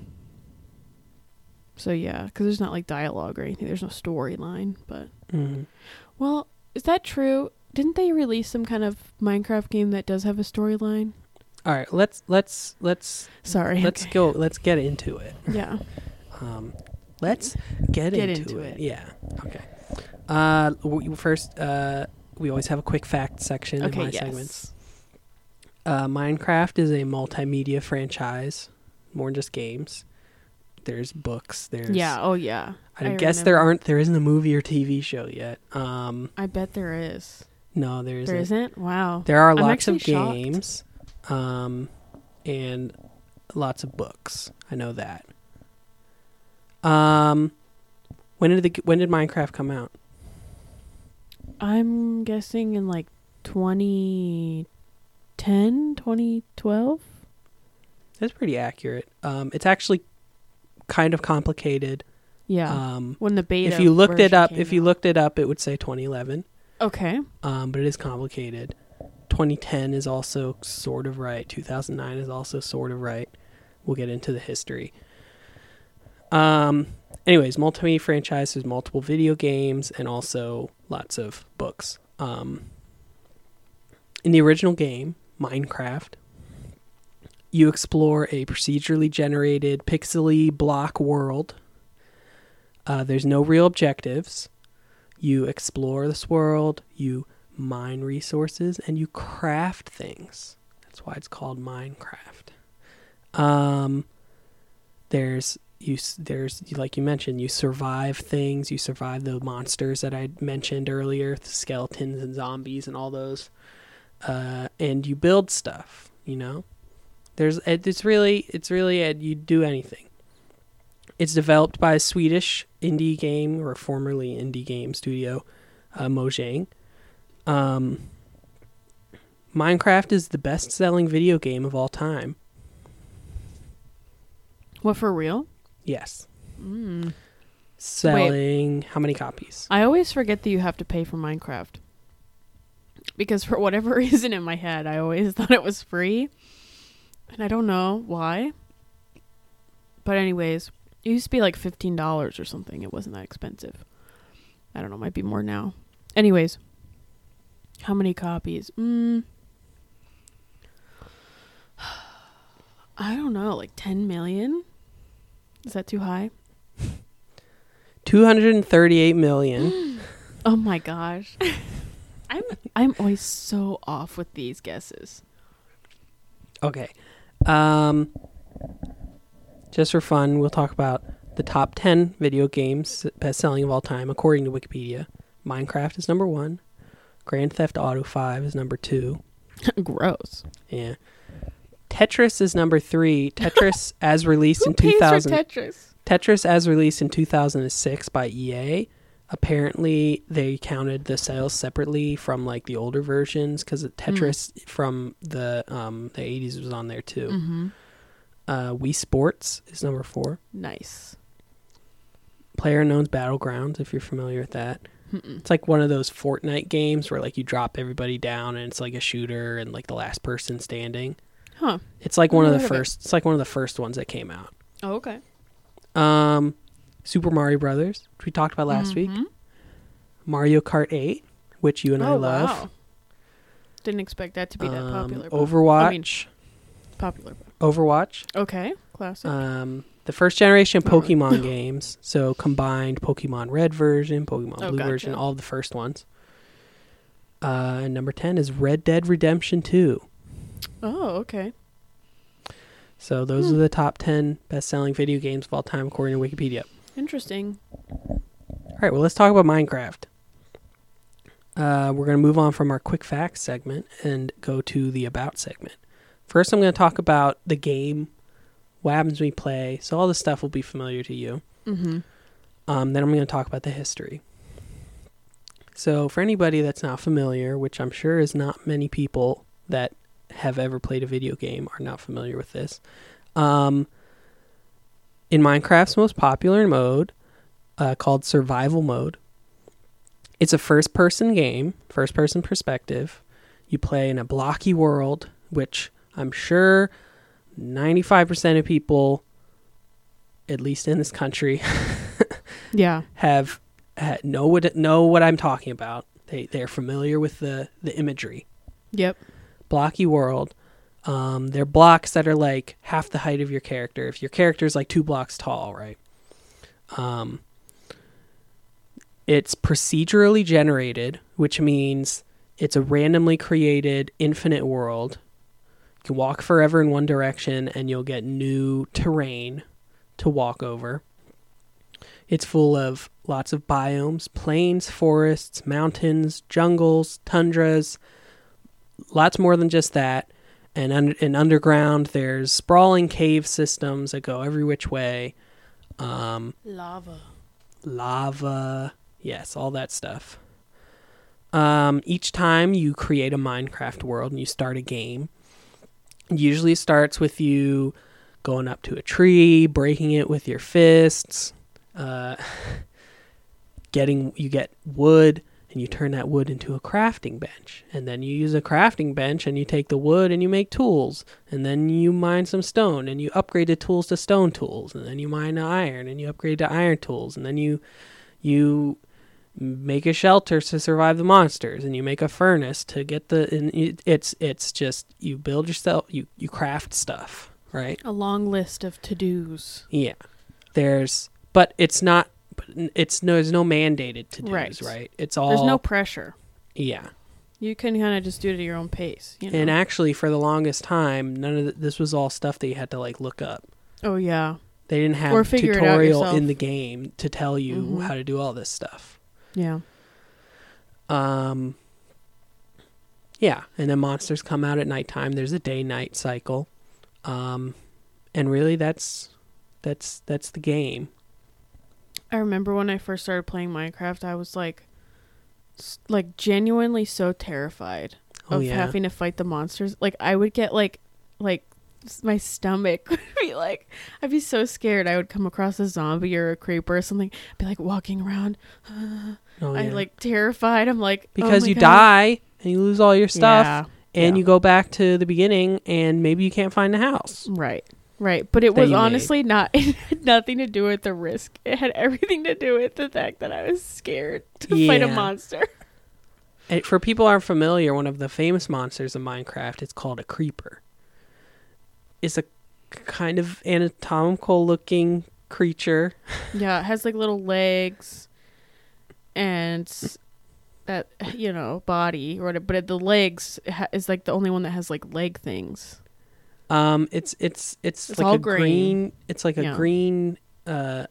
So yeah, because there's not like dialogue or anything. There's no storyline, but Mhm. well, is that true? Didn't they release some kind of Minecraft game that does have a storyline? All right, let's let's let's Sorry. let's okay. go. Let's get into it. Yeah. Um, let's get, Get into, into it. it. Yeah. Okay. Uh, w- first, uh, we always have a quick fact section Okay. in my yes. segments. Uh, Minecraft is a multimedia franchise, more than just games. There's books. There's Yeah. Oh yeah. I, I guess there aren't. There isn't a movie or TV show yet. Um, I bet there is. no, there isn't. There isn't. Wow. There are I'm lots of shocked. games, um, and lots of books. I know that. Um, when did the when did Minecraft come out? I'm guessing in like 2010, 2012. That's pretty accurate. Um, it's actually kind of complicated. Yeah. Um, when the beta. if you looked it up, if you out. looked it up, it would say 2011. Okay. Um, but it is complicated. 2010 is also sort of right. 2009 is also sort of right. We'll get into the history. Um, anyways, franchise has multiple video games and also lots of books. Um, in the original game, Minecraft, you explore a procedurally generated pixely block world. Uh, there's no real objectives. You explore this world, you mine resources, and you craft things. That's why it's called Minecraft. Um, there's you there's like you mentioned, you survive things. You survive the monsters that I mentioned earlier, the skeletons and zombies and all those. Uh, and you build stuff. You know, there's it's really it's really uh, you do anything. It's developed by a Swedish indie game or formerly indie game studio, uh, Mojang. Um, Minecraft is the best-selling video game of all time. What for real? Yes, Mm. selling how many copies? I always forget that you have to pay for Minecraft. because for whatever reason in my head, I always thought it was free. And I don't know why. But anyways, it used to be like $15 or something. It wasn't that expensive. I don't know, might be more now. Anyways, how many copies? Mm, I don't know, like 10 million? Is that too high? 238 million. Oh my gosh. I'm I'm always so off with these guesses. Okay. Um, just for fun, we'll talk about the top 10 video games best selling of all time, according to Wikipedia. Minecraft is number one. Grand Theft Auto 5 is number two. Gross. Yeah. Tetris is number three. Tetris, as released in 2000. for Tetris? Tetris, as released in 2006 by EA. Apparently, they counted the sales separately from like the older versions because Tetris from the um, the 80s was on there too. Mm-hmm. Uh, Wii Sports is number four. Nice. Player Unknown's Battlegrounds, if you're familiar with that. Mm-mm. It's like one of those Fortnite games where like you drop everybody down and it's like a shooter and like the last person standing. Huh. It's like one of the heard of it. first. It's like one of the first ones that came out. Oh, okay. Um, Super Mario Brothers, which we talked about last week. Mhm. Mario Kart 8, which you and I oh love. wow. Didn't expect that to be that Um, popular. but- Overwatch. I mean, popular. but- Overwatch. Okay. Classic. Um, the first generation. Pokemon games. So combined Pokemon Red version, Pokemon Oh, Blue gotcha. version, all of the first ones. Uh, and number 10 is Red Dead Redemption 2. Oh, okay. So those Hmm. are the top 10 best selling video games of all time according to Wikipedia. Interesting. All right, well, let's talk about Minecraft. Uh, we're going to move on from our quick facts segment and go to the about segment. First, I'm going to talk about the game, what happens when we play. So, all this stuff will be familiar to you. Mm-hmm. Um, then, I'm going to talk about the history. So, for anybody that's not familiar, which I'm sure is not many people that have ever played a video game are not familiar with this, um, in Minecraft's most popular mode, uh, called survival mode. It's a first person game, first person perspective. You play in a blocky world, which I'm sure 95% of people, at least in this country, Yeah. have ha know what know what I'm talking about. They they're familiar with the the imagery. Yep. Blocky world. Um, they're blocks that are like half the height of your character. If your character is like two blocks tall, right? Um, it's procedurally generated, which means it's a randomly created infinite world. You can walk forever in one direction and you'll get new terrain to walk over. It's full of lots of biomes, plains, forests, mountains, jungles, tundras, lots more than just that. And un- in underground, there's sprawling cave systems that go every which way. Um, Lava. lava, yes, all that stuff. Um, each time you create a Minecraft world and you start a game, it usually starts with you going up to a tree, breaking it with your fists, uh, getting you get wood and you turn that wood into a crafting bench. And then you use a crafting bench and you take the wood and you make tools. And then you mine some stone and you upgrade the tools to stone tools. And then you mine the iron and you upgrade to iron tools. And then you you make a shelter to survive the monsters. And you make a furnace to get the and it- it's it's just you build yourself you you craft stuff right? A long list of to dos. yeah. There's but it's not but it's no there's no mandated to do Right. right it's all There's no pressure. yeah You can kind of just do it at your own pace. You know? and actually for the longest time none of the, this was all stuff that you had to like look up oh yeah. they didn't have Or figure it out tutorial in the game to tell you Mhm. how to do all this stuff Yeah. Um, yeah, and then monsters come out at nighttime. There's a day-night cycle, um, and really, that's that's that's the game. I remember when I first started playing Minecraft, I was like, like genuinely so terrified Oh of yeah, having to fight the monsters. Like I would get like, like my stomach would be like, I'd be so scared. I would come across a zombie or a creeper or something. I'd be like walking around. oh, I yeah. like terrified. I'm like oh because my you God. die and you lose all your stuff Yeah. and you go back to the beginning and maybe you can't find the house. Right. Right. But it was you made. honestly not it had nothing to do with the risk. It had everything to do with the fact that I was scared to fight a monster. And for people who aren't familiar, one of the famous monsters of Minecraft is called a creeper. It's a kind of anatomical looking creature. Yeah, it has like little legs and that you know, body or whatever, but the legs ha- is like the only one that has like leg things. Um, it's it's it's, It's like all a green. green. It's like a Yeah. green. Uh,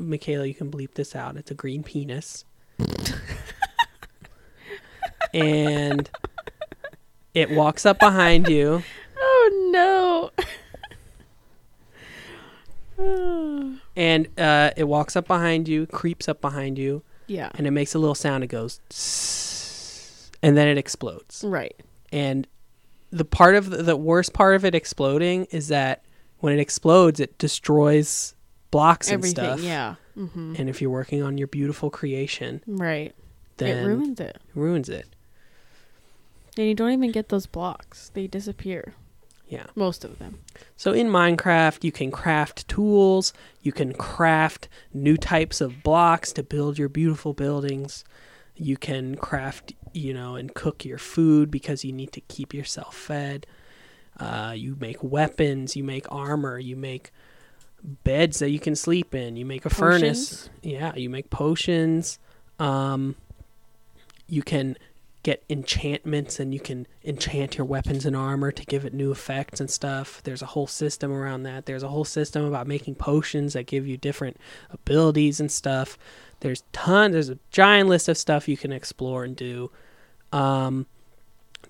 Mikaela, you can bleep this out. It's a green penis, and it walks up behind you. Oh no. and uh, it walks up behind you, creeps up behind you, yeah. and it makes a little sound. It goes, and then it explodes. Right. And the part of the, the worst part of it exploding is that when it explodes, it destroys blocks and Everything. stuff. Yeah. hmm And if you're working on your beautiful creation, Right. then it ruins it. ruins it. And you don't even get those blocks. They disappear. Yeah. Most of them. So in Minecraft, you can craft tools, you can craft new types of blocks to build your beautiful buildings. You can craft, you know, and cook your food because you need to keep yourself fed. Uh, you make weapons, you make armor, you make beds that you can sleep in, you make a furnace. Yeah, you make potions. Um, you can get enchantments and you can enchant your weapons and armor to give it new effects and stuff. There's a whole system around that. There's a whole system about making potions that give you different abilities and stuff. There's ton there's a giant list of stuff you can explore and do. Um,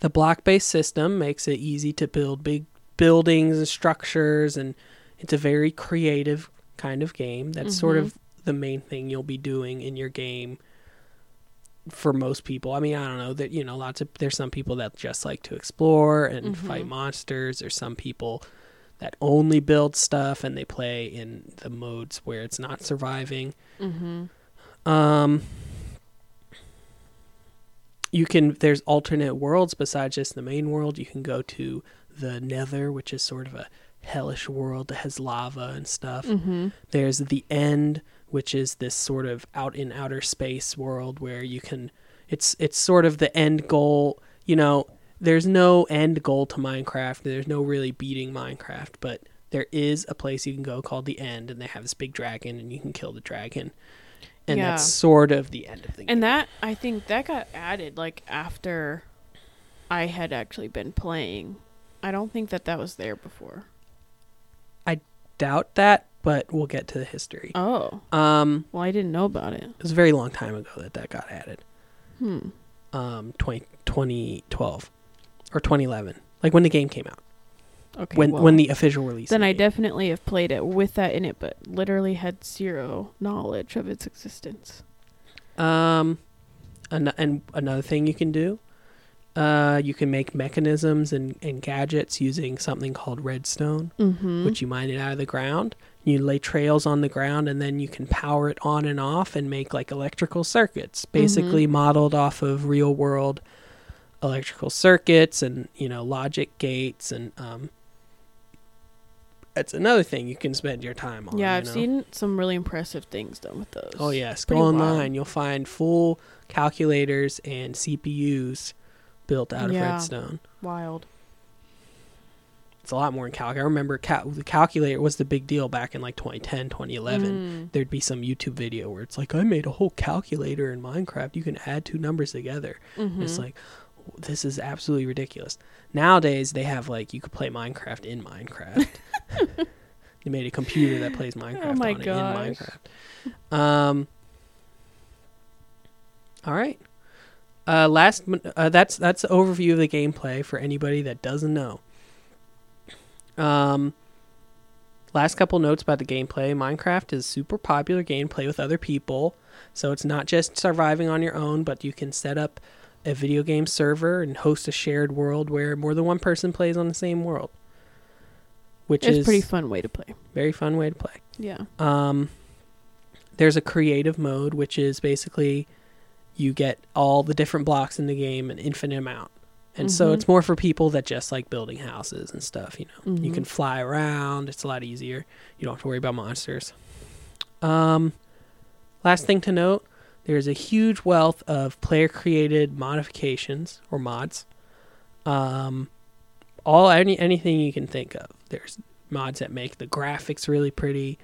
the block-based system makes it easy to build big buildings and structures and it's a very creative kind of game. That's sort Mhm. of the main thing you'll be doing in your game for most people. I mean, I don't know that you know lots of there's some people that just like to explore and fight Mhm. monsters. There's some people that only build stuff and they play in the modes where it's not surviving. Mm-hmm. Um you can there's alternate worlds besides just the main world. You can go to the Nether, which is sort of a hellish world that has lava and stuff. Mm-hmm. There's the end, which is this sort of out in outer space world where you can it's it's sort of the end goal, you know, there's no end goal to Minecraft. There's no really beating Minecraft, but there is a place you can go called the end and they have this big dragon and you can kill the dragon. And Yeah. that's sort of the end of the game. And that I think that got added like after I had actually been playing. I don't think that that was there before. I doubt that, but we'll get to the history. Oh, Um well, I didn't know about it. it was a very long time ago that that got added. Hmm. Um 20, 2012 or 2011. Like when the game came out. Okay. when well, when the official release. then I definitely have played it with that in it, but literally had zero knowledge of its existence. Um, an- and another thing you can do, uh, you can make mechanisms and, and gadgets using something called redstone, Mm-hmm. which you mine it out of the ground. You lay trails on the ground, and then you can power it on and off and make like electrical circuits, basically modeled off of real world electrical circuits and you know logic gates and um. That's another thing you can spend your time on. yeah, I've know? seen some really impressive things done with those. Oh yes, go Pretty wild. online. You'll find full calculators and CPUs built out of Yeah. redstone. wild. It's a lot more in calc. I remember cal- the calculator was the big deal back in like 2010, 2011. Mm. There'd be some YouTube video where it's like, I made a whole calculator in Minecraft. You can add two numbers together. And It's like, this is absolutely ridiculous. Nowadays, they have like, you could play Minecraft in Minecraft. they made a computer that plays Minecraft Oh my on it in Minecraft. Um, all right. Uh, last, uh, that's that's the overview of the gameplay for anybody that doesn't know. Um, last couple notes about the gameplay. Minecraft is super popular game play with other people, so it's not just surviving on your own, but you can set up a video game server and host a shared world where more than one person plays on the same world, which It's a is pretty fun way to play. very fun way to play. Yeah. Um, there's a creative mode, which is basically you get all the different blocks in the game an infinite amount. And so Mhm. it's more for people that just like building houses and stuff, you know. You Mhm. can fly around, it's a lot easier. You don't have to worry about monsters. Um last thing to note, there's a huge wealth of player created modifications or mods. Um all any anything you can think of. There's mods that make the graphics really pretty.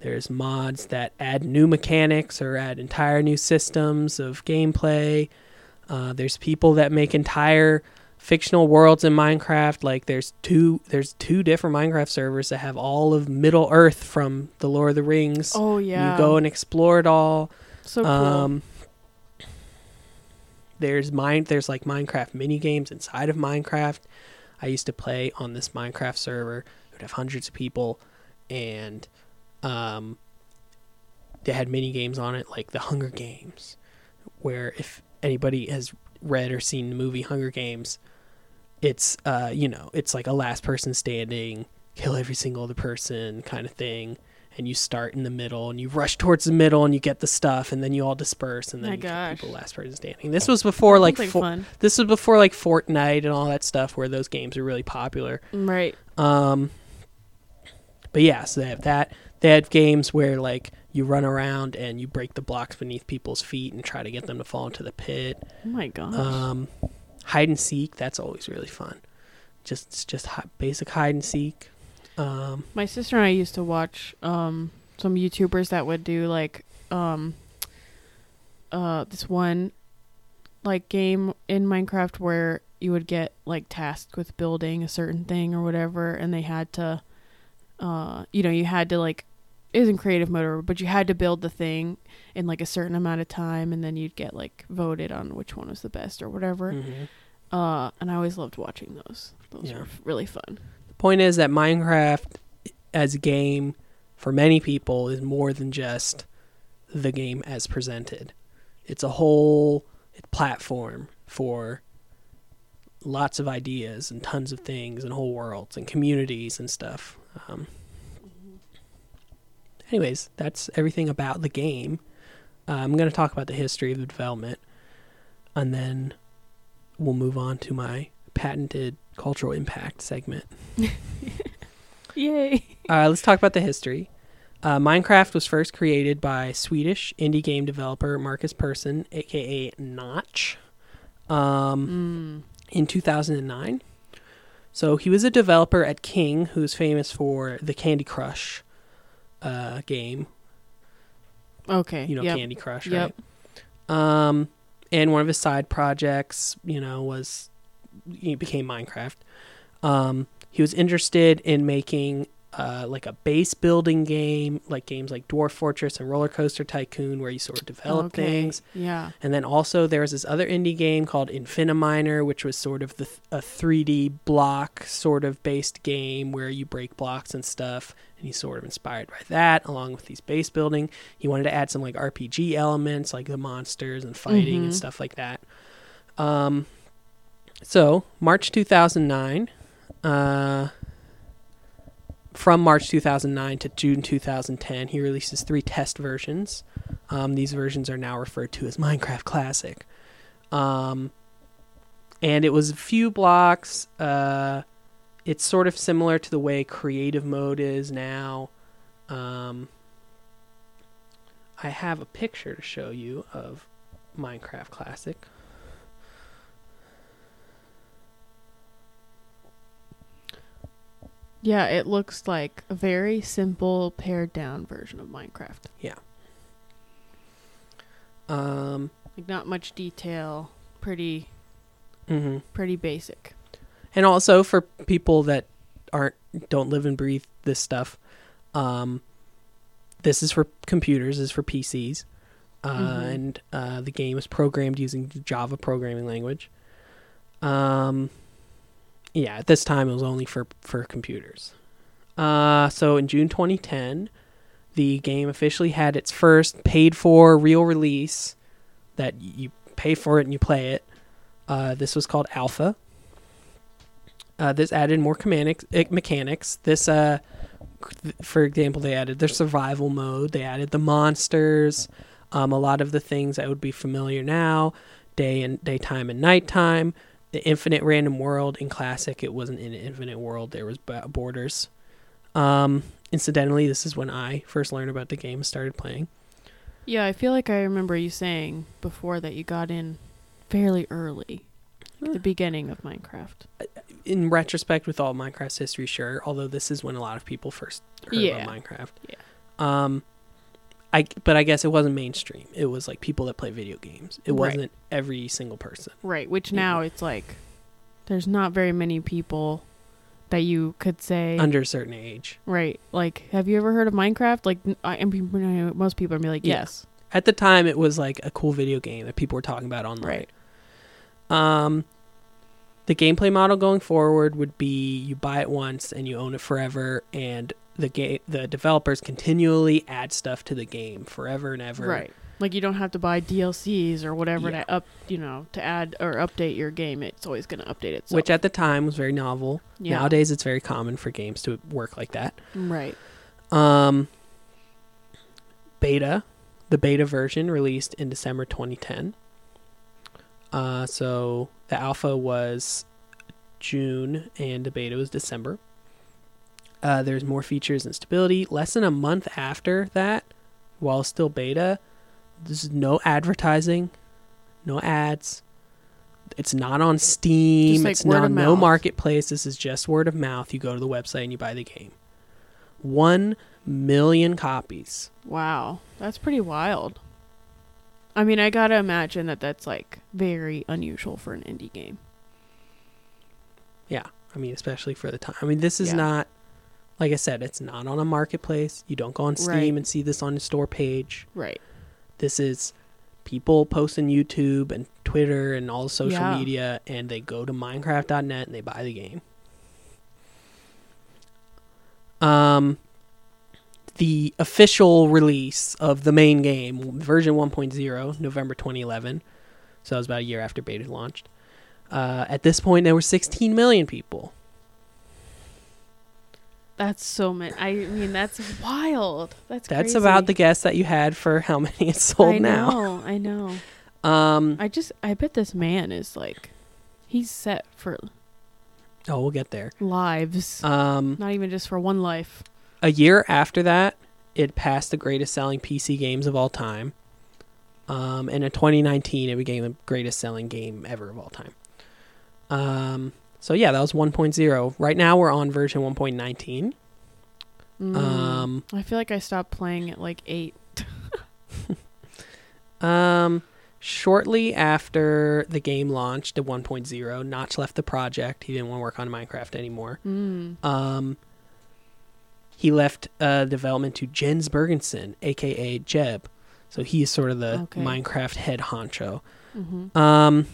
There's mods that add new mechanics or add entire new systems of gameplay. Uh, there's people that make entire fictional worlds in Minecraft. Like there's two there's two different Minecraft servers that have all of Middle Earth from the Lord of the Rings. Oh yeah. You go and explore it all. So cool. Um, there's mine. There's like Minecraft mini games inside of Minecraft. I used to play on this Minecraft server. It would have hundreds of people, and um, they had mini games on it, like the Hunger Games, where if anybody has read or seen the movie Hunger Games, it's uh, you know, it's like a last person standing, kill every single other person kind of thing and you start in the middle and you rush towards the middle and you get the stuff and then you all disperse and then My you gosh. people last person standing. This was before like, Sounds fo- fun. this was before like Fortnite and all that stuff where those games are really popular. Right. Um but yeah, so they have that. They have games where like you run around and you break the blocks beneath people's feet and try to get them to fall into the pit. Oh my gosh. Um hide and seek, that's always really fun. Just it's just hi- basic hide and seek. Um My sister and I used to watch um some YouTubers that would do like um uh this one like game in Minecraft where you would get like tasked with building a certain thing or whatever and they had to uh you know you had to like isn't creative mode but you had to build the thing in like a certain amount of time and then you'd get like voted on which one was the best or whatever mhm. uh and I always loved watching those those Yeah. were really fun point is that Minecraft as a game for many people is more than just the game as presented. It's a whole platform for lots of ideas and tons of things and whole worlds and communities and stuff. Um, anyways, that's everything about the game. Uh, I'm going to talk about the history of the development and then we'll move on to my patented cultural impact segment. yay Uh, let's talk about the history. Uh, Minecraft was first created by Swedish indie game developer Markus Persson, aka Notch, um, mm. in 2009. So he was a developer at King, who's famous for the Candy Crush uh, game. okay You know yep. Candy Crush, Yep. right? Um, and one of his side projects, you know, was he became Minecraft. Um, he was interested in making uh, like a base building game, like games like Dwarf Fortress and Roller Coaster Tycoon, where you sort of develop Okay. things. Yeah. And then also there was this other indie game called Infiniminer, which was sort of the a 3D block sort of based game where you break blocks and stuff. And he's sort of inspired by that, along with these base building. He wanted to add some like RPG elements, like the monsters and fighting and Mhm. stuff like that. Um, so March 2009. Uh, from March 2009 to June 2010, he releases three test versions. Um, these versions are now referred to as Minecraft Classic. Um, and it was a few blocks. Uh, it's sort of similar to the way creative mode is now. Um, I have a picture to show you of Minecraft Classic. Yeah, it looks like a very simple pared down version of Minecraft. Yeah. Um, Like not much detail, pretty mhm. pretty basic. and also for people that aren't don't live and breathe this stuff um this is for computers this is for pcs uh, Mhm. and uh, the game is programmed using java programming language um yeah at this time it was only for for computers uh so in june 2010 the game officially had its first paid for real release that you pay for it and you play it uh, this was called alpha uh, this added more mechanics. eh, mechanics. This, uh, for example, they added their survival mode. They added the monsters. Um, a lot of the things that would be familiar now, day and daytime and nighttime. The infinite random world in classic, it wasn't an infinite world. There was borders. Um, incidentally, this is when I first learned about the game and started playing. Yeah, I feel like I remember you saying before that you got in fairly early, Huh. the beginning of Minecraft. In retrospect, with all Minecraft's history, sure. Although this is when a lot of people first heard Yeah. about Minecraft. Yeah. Um, I but I guess it wasn't mainstream. It was like people that play video games. It Right. wasn't every single person. Right, which Yeah. now it's like there's not very many people that you could say under a certain age. right. Like, have you ever heard of Minecraft? Like, I, and most people are be like, Yeah. yes, At the time, it was like a cool video game that people were talking about online. right, Um, the gameplay model going forward would be you buy it once and you own it forever, and the game the developers continually add stuff to the game forever and ever. right. Like, you don't have to buy DLCs or whatever Yeah. to up, you know, to add or update your game. It's always gonna update itself. Which at the time was very novel. yeah, Nowadays, it's very common for games to work like that. right, Um, beta, the beta version released in December 2010. Uh, so the alpha was June and the beta was December. Uh, there's more features and stability. Less than a month after that, while still beta, there's no advertising, no ads. It's not on Steam. Like it's not of no marketplace. This is just word of mouth. You go to the website and you buy the game. One million copies. wow, that's pretty wild. I mean, I gotta imagine that that's like very unusual for an indie game. Yeah, I mean, especially for the time. I mean, this is Yeah. not, like I said, it's not on a marketplace. You don't go on Steam Right. and see this on the store page. Right. This is people posting YouTube and Twitter and all social Yeah. media, and they go to Minecraft.net and they buy the game. Um, the official release of the main game, version 1.0, November 2011. So that was about a year after beta launched. Uh, at this point, there were 16 million people. That's so many. I mean, that's wild. That's That's crazy. about the guess that you had for how many it's sold now. I now. know. I know. Um, I just. I bet this man is like, he's set for oh, we'll get there. lives, Um, not even just for one life. a year after that, it passed the greatest selling PC games of all time. Um, and in 2019, it became the greatest selling game ever of all time. Um, so yeah, that was 1.0. Right now, we're on version 1.19. Mm. Um, I feel like I stopped playing at like eight. um, shortly after the game launched at 1.0, Notch left the project. He didn't want to work on Minecraft anymore. Mm. Um, he left uh, development to Jens Bergensten, aka Jeb. So he is sort of the Okay. Minecraft head honcho. hmm Um,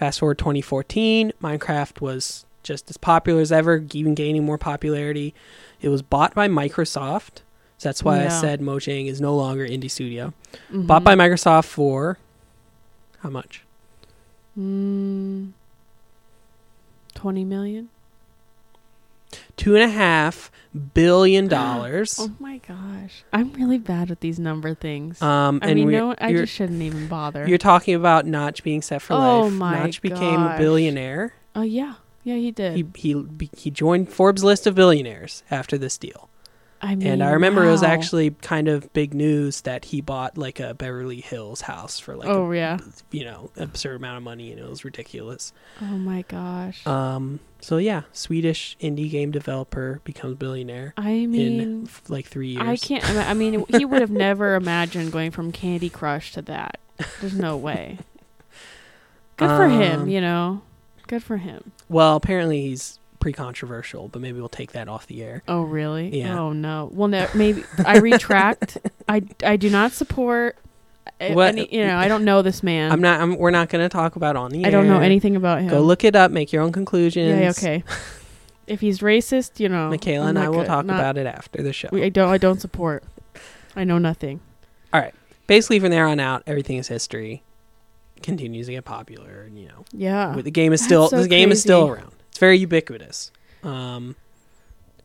fast forward 2014, Minecraft was just as popular as ever, even gaining more popularity. It was bought by Microsoft. So that's why I said Mojang is no longer indie studio. Mm-hmm. Bought by Microsoft for how much? Mm, Twenty million. Two and a half billion dollars. Oh my gosh, I'm really bad at these number things. Um, I and mean, no, I just shouldn't even bother. You're talking about Notch being set for life. Oh life. my Notch became a billionaire. Oh yeah, yeah, he did. He he he joined Forbes list of billionaires after this deal. I mean, and I remember it was actually kind of big news that he bought like a Beverly Hills house for like oh a, yeah. you know absurd amount of money, and it was ridiculous. Oh my gosh. Um, so yeah, Swedish indie game developer becomes billionaire I in mean, f- like three years. I can't. I mean, he would have never imagined going from Candy Crush to that. There's no way. Good for him, Um, you know. Good for him. Well, apparently he's pretty controversial, but maybe we'll take that off the air. Oh really? Yeah. Oh no. Well, no. Maybe I retract. I I do not support. Uh, what- Any, you know, I don't know this man. I'm not. I'm, we're not going to talk about on the air. I don't know anything about him. Go look it up. Make your own conclusions. Yeah. Okay. if he's racist, you know, Mikaela I'm and I will good- talk not- about it after the show. We, I don't. I don't support. I know nothing. All right. Basically, from there on out, everything is history. Continues to get popular, and you know, Yeah. the game is still so the game is still around. It's very ubiquitous. Um,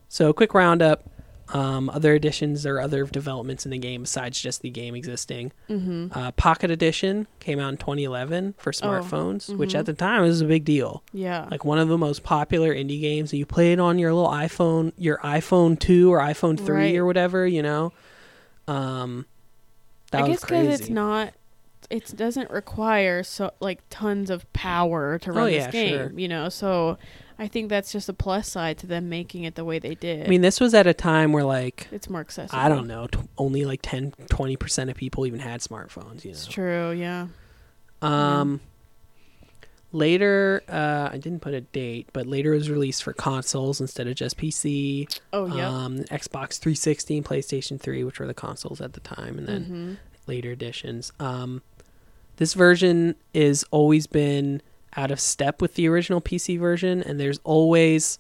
so quick roundup: Um, other additions or other developments in the game besides just the game existing. Mm-hmm. Uh, Pocket Edition came out in 2011 for smartphones, which mhm. at the time was a big deal. Yeah. Like one of the most popular indie games. That you play it on your little iPhone, your iPhone 2 or iPhone 3 Right. or whatever, you know. Um, that I guess because it's not. It doesn't require so like tons of power to run Oh, this game, sure. you know. So, I think that's just a plus side to them making it the way they did. I mean, this was at a time where like it's more accessible. I don't know, t- only like 10 20% of people even had smartphones, you know. It's true. Yeah. Um, later, uh, I didn't put a date, but later it was released for consoles instead of just PC. Oh yeah. Um, Xbox 360 and PlayStation 3, which were the consoles at the time, and then hmm later editions. Um, this version is always been out of step with the original PC version, and there's always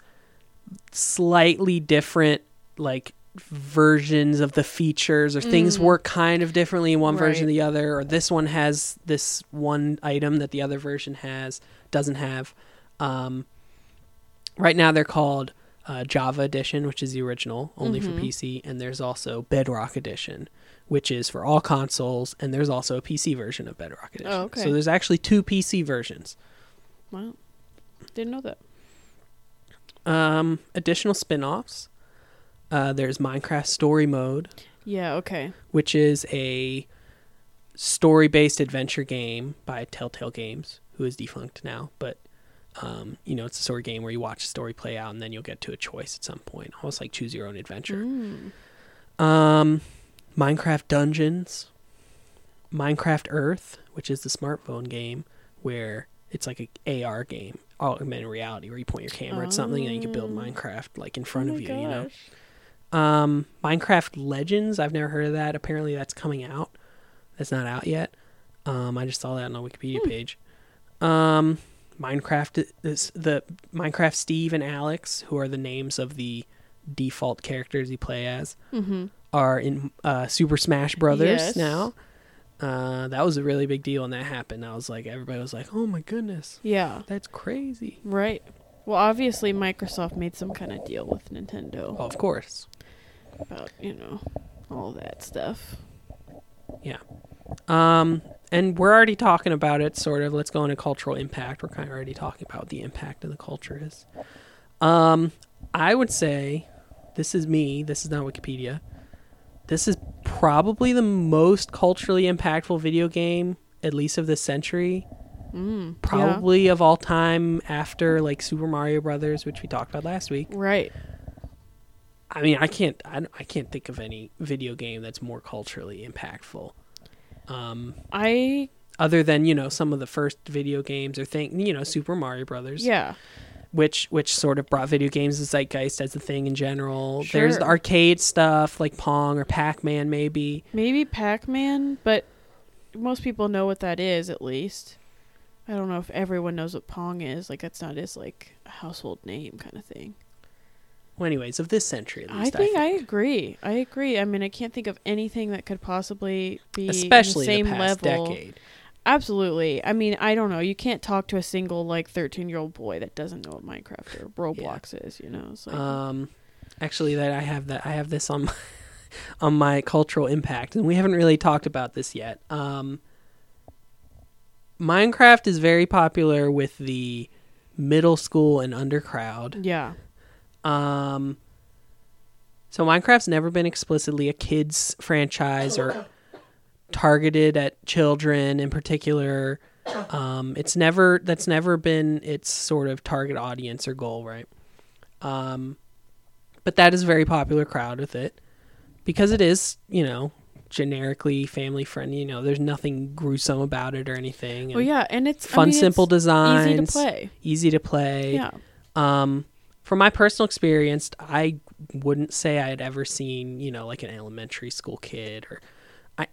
slightly different like versions of the features or things Mm. work kind of differently in one version or the other or this one has this one item that the other version has doesn't have um, right now they're called uh, java edition which is the original only for Mhm. pc and there's also bedrock edition which is for all consoles and there's also a pc version of bedrock edition Oh, okay. so there's actually two pc versions Wow. Didn't know that. um, additional spin-offs uh, there's minecraft story mode Yeah. Okay. which is a story-based adventure game by Telltale Games, who is defunct now. But um, you know, it's a story game where you watch a story play out, and then you'll get to a choice at some point, almost like choose your own adventure. Mm. Um, Minecraft Dungeons, Minecraft Earth, which is the smartphone game where it's like a AR game, augmented reality, where you point your camera at something and you can build Oh. Minecraft like in front Oh of you. You know. Um, Minecraft Legends. I've never heard of that. Apparently, that's coming out. That's not out yet. Um, I just saw that on the Wikipedia Hmm. page. Um, Minecraft. This the Minecraft Steve and Alex, who are the names of the default characters you play as, Mhm. Are in uh, Super Smash Brothers Yes. now. Uh, that was a really big deal when that happened. I was like, everybody was like, "Oh my goodness, Yeah. that's crazy!" Right. Well, obviously Microsoft made some kind of deal with Nintendo Oh, of course. about you know all that stuff. Yeah. Um, and we're already talking about it, sort of. Let's go into cultural impact. We're kind of already talking about the impact of the culture is. Um, I would say, this is me. This is not Wikipedia. This is probably the most culturally impactful video game, at least of this century. Mm. Probably of all time, after like Super Mario Brothers, which we talked about last week. Right. I mean, I can't, I, I can't think of any video game that's more culturally impactful. Um, I other than you know some of the first video games or thing you know super mario brothers yeah. Which which sort of brought video games to zeitgeist as a thing in general there's the arcade stuff like pong or pac-man maybe Maybe Pac-Man, but most people know what that is at least. I don't know if everyone knows what Pong is. Like that's not his like a household name kind of thing. well anyways of this century at I least think I agree. I agree. I mean, I can't think of anything that could possibly be especially in the same the past level. decade Absolutely. I mean, I don't know. You can't talk to a single like 13-year-old boy that doesn't know what Minecraft or Roblox is, you know. It's like um actually that i have that i have this on my, on my cultural impact and we haven't really talked about this yet um minecraft is very popular with the middle school and under crowd yeah. Um, so Minecraft's never been explicitly a kids franchise or targeted at children in particular. Um, it's never that's never been its sort of target audience or goal, right? Um, but that is a very popular crowd with it because it is, you know, generically family friendly. You know, there's nothing gruesome about it or anything. Well, yeah, and it's I fun, mean, simple design, easy to play. easy to play. Yeah. Um, from my personal experience, I wouldn't say I had ever seen, you know, like an elementary school kid or I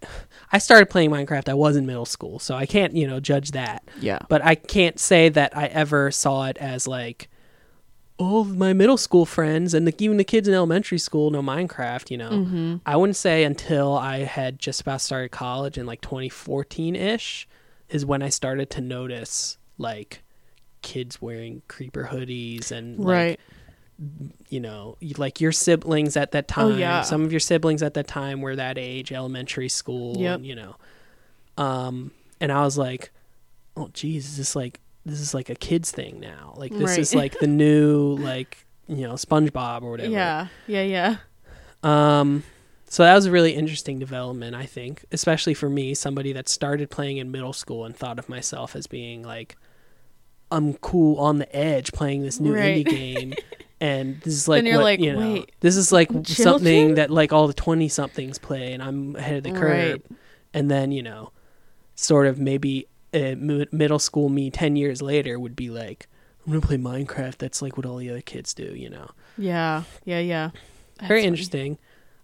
I started playing Minecraft I was in middle school, so I can't, you know, judge that. Yeah. But I can't say that I ever saw it as like all my middle school friends and the, even the kids in elementary school know Minecraft, you know. Mm-hmm. I wouldn't say until I had just about started college in like 2014-ish is when I started to notice like kids wearing creeper hoodies and like, Right. You know, like your siblings at that Oh, time. yeah. Some of your siblings at that time were that age, elementary school, Yep. and, you know. Um, and I was like, oh, geez, is this like this is like a kids thing now? Like this Right. is like the new like you know SpongeBob or whatever. Yeah. Yeah. Yeah. Um, so that was a really interesting development, I think, especially for me, somebody that started playing in middle school and thought of myself as being like, I'm cool on the edge playing this new Right. indie game. And this is like, what, like, you know, wait, this is like children? something that like all the 20 somethings play and I'm ahead of the curve. Right. And then, you know, sort of maybe uh, middle school me 10 years later would be like, I'm going to play Minecraft. That's like what all the other kids do, you know? Yeah. Yeah. Yeah. That's very funny. interesting.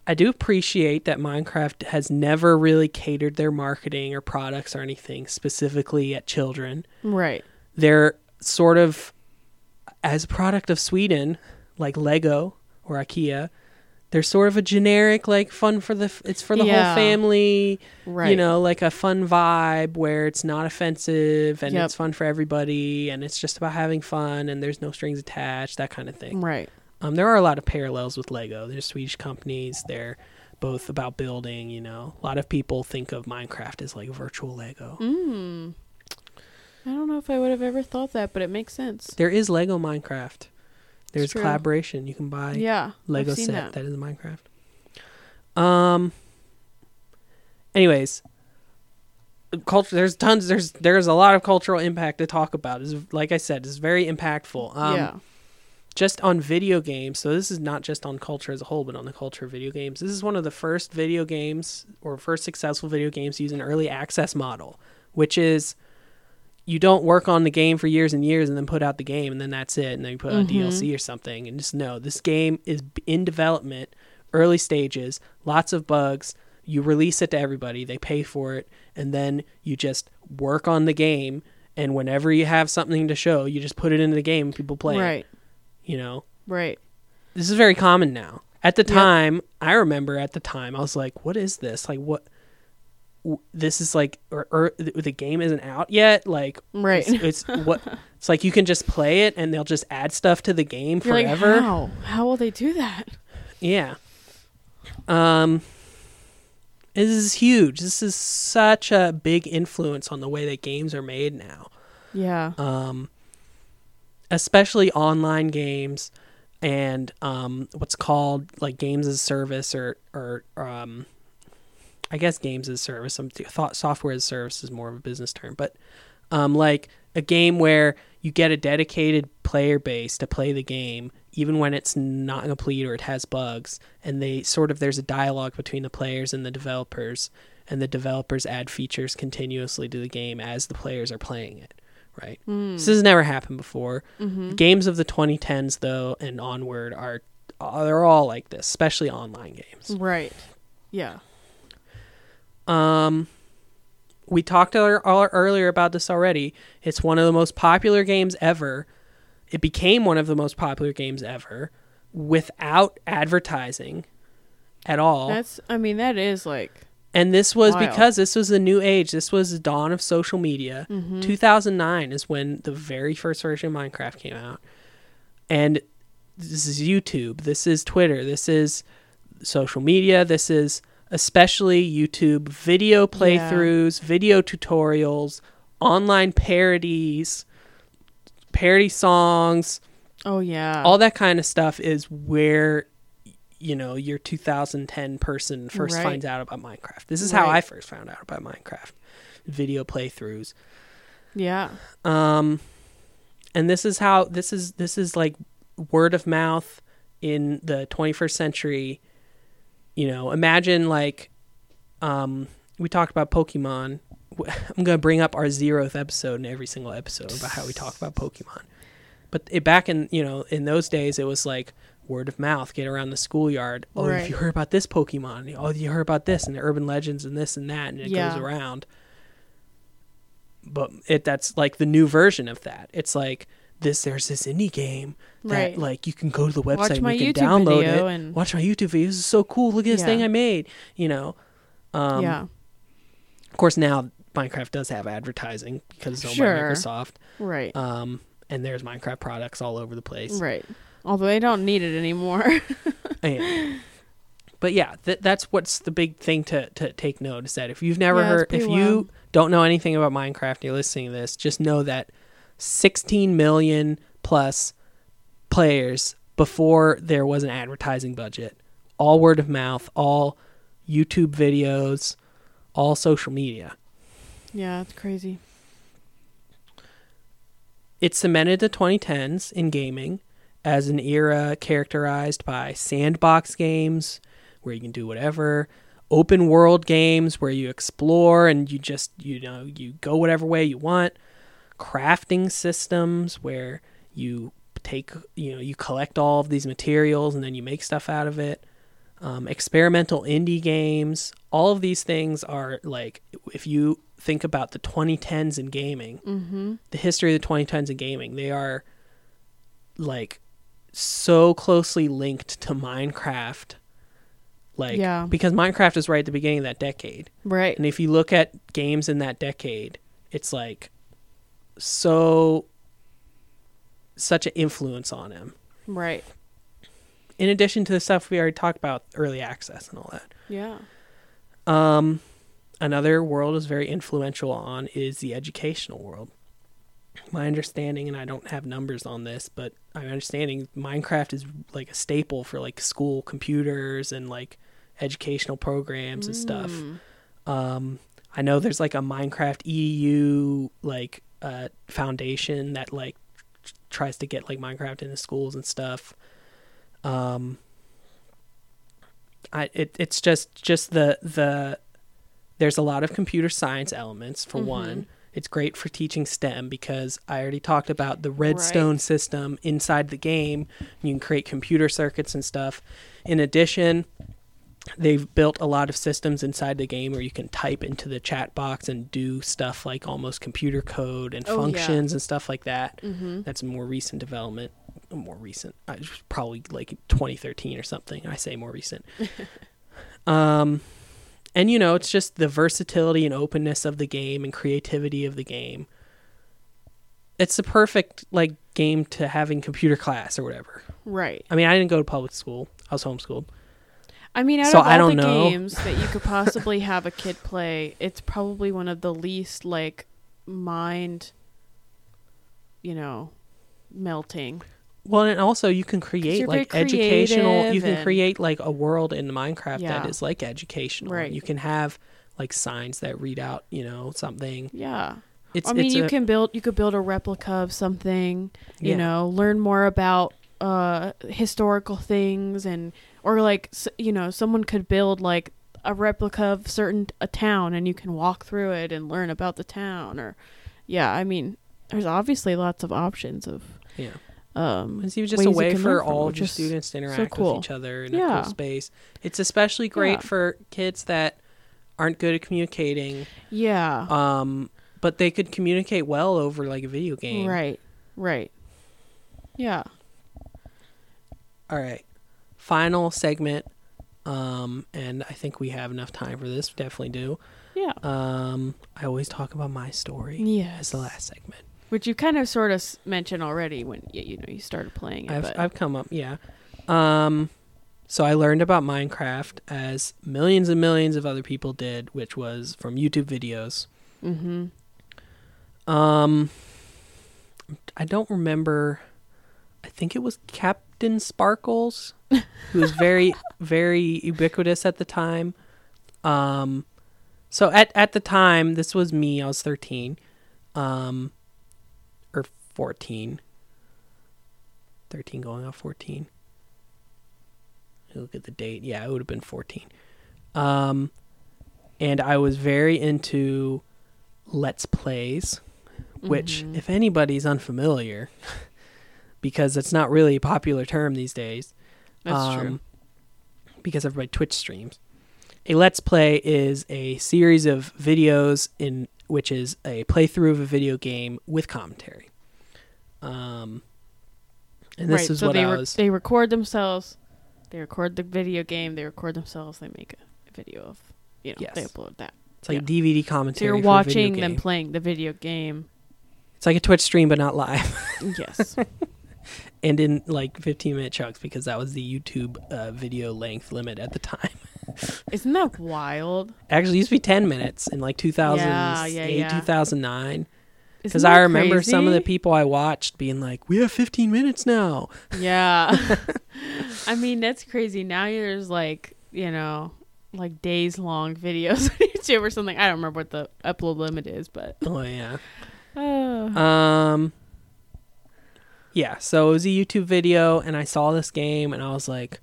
I do appreciate that Minecraft has never really catered their marketing or products or anything specifically at children. Right. They're sort of as a product of Sweden, like Lego or IKEA. They're sort of a generic like fun for the f- it's for the Yeah. whole family, Right. you know, like a fun vibe where it's not offensive and Yep. it's fun for everybody and it's just about having fun and there's no strings attached, that kind of thing. Right. Um, there are a lot of parallels with Lego. They're Swedish companies. They're both about building. You know, a lot of people think of Minecraft as like virtual Lego. Mm. I don't know if I would have ever thought that, but it makes sense. There is Lego Minecraft. There's true. collaboration. You can buy yeah. Lego set that. that is Minecraft. Um. Anyways, culture. There's tons. There's there's a lot of cultural impact to talk about. Is like I said, it's very impactful. Um, yeah. just on video games. So this is not just on culture as a whole, but on the culture of video games. This is one of the first video games or first successful video games using early access model, which is you don't work on the game for years and years and then put out the game and then that's it and then you put out Mhm. DLC or something and just know this game is in development, early stages, lots of bugs. You release it to everybody, they pay for it, and then you just work on the game. And whenever you have something to show, you just put it into the game people play it Right. you know Right. this is very common now at the Yep. time i remember at the time i was like what is this like what this is like or, or the game isn't out yet like Right. it's, it's what it's like you can just play it and they'll just add stuff to the game You're like, forever how? How will they do that? yeah um this is huge this is such a big influence on the way that games are made now Yeah. um, especially online games and um, what's called like games as a service or or um, I guess games as a service. I thought software as a service is more of a business term, but um, like a game where you get a dedicated player base to play the game even when it's not complete or it has bugs and they sort of there's a dialogue between the players and the developers and the developers add features continuously to the game as the players are playing it right Mm. this has never happened before hmm games of the 2010s though and onward are they're all like this especially online games Right. Yeah. Um we talked ear- ear- earlier about this already it's one of the most popular games ever it became one of the most popular games ever without advertising at all That's. I mean, that is like. and this was Wild. because this was the new age this was the dawn of social media mhm. 2009 is when the very first version of Minecraft came out. And this is YouTube, this is Twitter, this is social media, this is especially YouTube video playthroughs, video tutorials, online parodies, parody songs, Oh yeah. all that kind of stuff is where you know your 2010 person first Right. finds out about Minecraft. This is how I first found out about Minecraft. Video playthroughs yeah. um and this is how this is this is like word of mouth in the 21st century you know imagine like um we talked about pokemon I'm going to bring up our zeroth episode in every single episode about how we talk about pokemon but it, back in you know in those days it was like word of mouth get around the schoolyard oh Right. if you heard about this pokemon oh you heard about this and the urban legends and this and that and it Yeah. goes around but it that's like the new version of that. It's like this there's this indie game that Right. like you can go to the website and you can YouTube download it. and Watch my YouTube videos. This is so cool. Look at this Yeah. thing I made. You know. Um, yeah. Of course, now Minecraft does have advertising because it's owned Sure. by Microsoft. Right. Um, and there's Minecraft products all over the place. right. Although they don't need it anymore. Yeah. But yeah, th- that's what's the big thing to, to take note is that if you've never Yeah, heard, if pretty you wild. don't know anything about Minecraft and you're listening to this, just know that 16 million plus players before there was an advertising budget, all word of mouth, all YouTube videos, all social media. yeah, it's crazy. It cemented the 2010s in gaming as an era characterized by sandbox games where you can do whatever, open world games where you explore and you just, you know, you go whatever way you want, crafting systems where you take, you know, you collect all of these materials and then you make stuff out of it. Um, experimental indie games, all of these things are like, if you think about the 2010s in gaming, Mm-hmm. the history of the 2010s in gaming, they are like so closely linked to Minecraft. Like, Yeah. because Minecraft is right at the beginning of that decade. Right. And if you look at games in that decade, it's like so, such an influence on him. Right. In addition to the stuff we already talked about, early access and all that. Yeah. Um, another world is very influential on is the educational world. My understanding, and I don't have numbers on this, but my understanding Minecraft is like a staple for like school computers and like educational programs and stuff. Mm. Um, I know there's like a Minecraft EU like uh, foundation that like tries to get like Minecraft into schools and stuff. Um, I it it's just just the the there's a lot of computer science elements for Mhm. one. It's great for teaching STEM because I already talked about the redstone Right. system inside the game. You can create computer circuits and stuff. In addition, they've built a lot of systems inside the game where you can type into the chat box and do stuff like almost computer code and Oh, yeah. functions and stuff like that. Mm-hmm. That's a more recent development. More recent, probably like 2013 or something. I say more recent. um, and you know, it's just the versatility and openness of the game and creativity of the game. It's the perfect like game to having computer class or whatever. Right. I mean, I didn't go to public school. I was homeschooled. I mean, out So of all I don't the know. games that you could possibly have a kid play, it's probably one of the least like mind, you know, melting. Well, and also you can create like educational. You can create like a world in Minecraft Yeah. that is like educational. Right. You can have like signs that read out, you know, something. Yeah. It's. I mean, it's you a- can build you could build a replica of something, you Yeah. know, learn more about uh historical things and or like you know, someone could build like a replica of certain a town and you can walk through it and learn about the town or yeah, I mean, there's obviously lots of options of Yeah. um It's just a way for all of students to interact cool. with each other in a Yeah. cool space. It's especially great Yeah. for kids that aren't good at communicating, yeah. um, but they could communicate well over like a video game. Right. Right. Yeah. All right. Final segment. Um, and I think we have enough time for this. We definitely do. Yeah. Um, I always talk about my story Yeah. as the last segment. Which you kind of sort of mentioned already when y- you know you started playing it. I've but I've come up, yeah. Um, so I learned about Minecraft as millions and millions of other people did, which was from YouTube videos. mm-hmm. Um, I don't remember. I think it was CaptainSparklez, who was very, very ubiquitous at the time. Um, so at at the time, this was me. I was thirteen, um, or fourteen. Thirteen going on fourteen. Look at the date. Yeah, it would have been fourteen. Um, and I was very into let's plays which Mhm. if anybody's unfamiliar because it's not really a popular term these days That's true. um, because everybody twitch streams a let's play is a series of videos in which is a playthrough of a video game with commentary um and this right. is so what they i re- was they record themselves, they record the video game, they record themselves, they make a, video of you know they Yes. upload that. it's like yeah. dvd So commentary you're a video watching them playing the video game. it's like a twitch stream but not live Yes. and in like 15 minute chunks because that was the YouTube uh, video length limit at the time. Isn't that wild? Actually, it used to be 10 minutes in like 2008, Yeah, yeah, yeah. 2009. Because I remember some of the people I watched being like, "We have 15 minutes now." Yeah. I mean, that's crazy. Now there's like, you know, like days long videos on YouTube or something. I don't remember what the upload limit is, but Oh yeah. uh, Um. Yeah, so it was a YouTube video, and I saw this game, and I was like,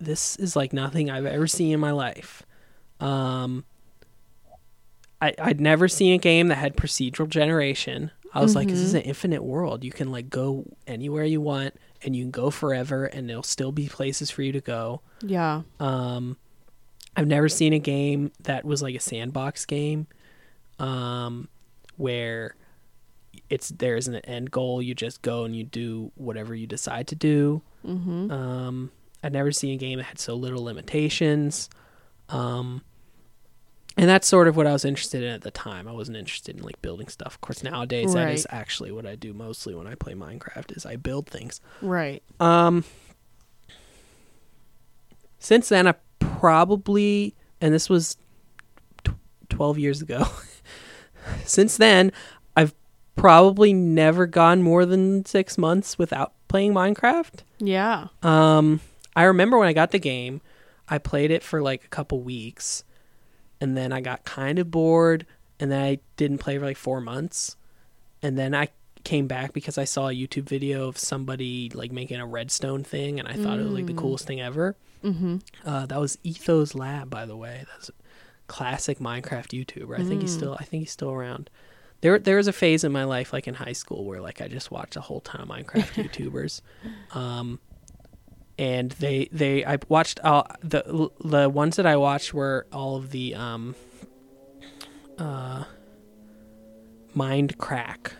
"This is like nothing I've ever seen in my life." Um. I I'd never seen a game that had procedural generation. I was like, "This is Mhm. an infinite world. You can like go anywhere you want, and you can go forever, and there'll still be places for you to go." yeah. Um, I've never seen a game that was like a sandbox game, um, where it's there isn't an end goal. You just go and you do whatever you decide to do. Mm-hmm. Um, I've never seen a game that had so little limitations. Um, and that's sort of what I was interested in at the time. I wasn't interested in like building stuff. Of course, nowadays that is actually what I do mostly when I play Minecraft is I build things. Right. Um, since then, I probably, and this was tw- 12 years ago. since then, probably never gone more than six months without playing Minecraft. Yeah. Um, I remember when I got the game, I played it for like a couple weeks, and then I got kind of bored, and then I didn't play for like four months, and then I came back because I saw a YouTube video of somebody like making a redstone thing, and I thought it was like the Mm. coolest thing ever. Mm-hmm. Uh, that was EthosLab, by the way. That's a classic Minecraft YouTuber. I think he's Mm. still. I think he's still around. There, there was a phase in my life, like in high school, where like I just watched a whole ton of Minecraft YouTubers, um, and they, they, I watched all the the ones that I watched were all of the um, uh, Mind Crack.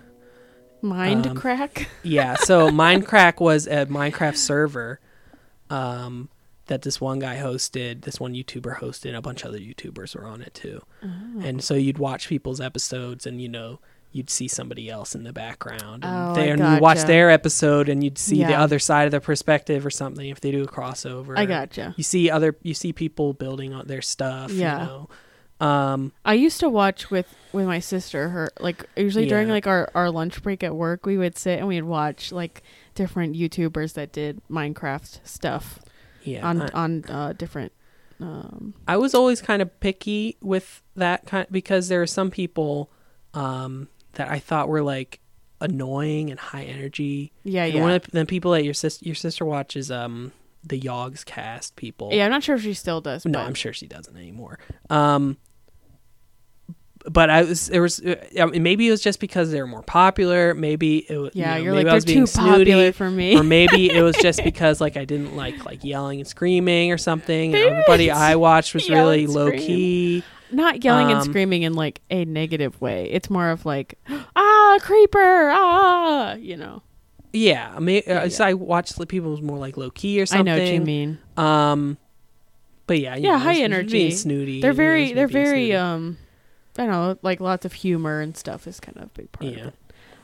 Mind Um, crack. Yeah, so MindCrack was a Minecraft server um, that this one guy hosted, this one YouTuber hosted, and a bunch of other YouTubers were on it too. Oh. And so you'd watch people's episodes, and you know you'd see somebody else in the background, and, Oh, they, and you watch their episode, and you'd see the other side of their perspective or something if they do a crossover. I gotcha. You see other, you see people building on their stuff. Yeah. You know? Um, I used to watch with with my sister. Her like usually during like our our lunch break at work, we would sit and we'd watch like different YouTubers that did Minecraft stuff yeah. on I- on uh, different. Um, I was always kind of picky with that kind because there are some people um, that I thought were like annoying and high energy. yeah, And yeah, one of the, the people that your sister your sister watches um the Yogscast people. yeah. I'm not sure if she still does. No, but I'm sure she doesn't anymore. Um, but I was there was uh, maybe it was just because they were more popular. Maybe it was Yeah, you know, maybe like I was they're being too popular snooty, for me. or maybe it was just because like I didn't like like yelling and screaming or something. And everybody I watched was really low scream. key. not yelling and um, screaming in like a negative way. It's more of like ah creeper ah you know. Yeah, I mean, Yeah, uh, so I watched the people was more like low key or something. I know what you mean. Um, but yeah, you Yeah, know, high it was- it was energy. being snooty. They're you know, very they're very snooty. um I don't know, like lots of humor and stuff is kind of a big part Yeah. of it.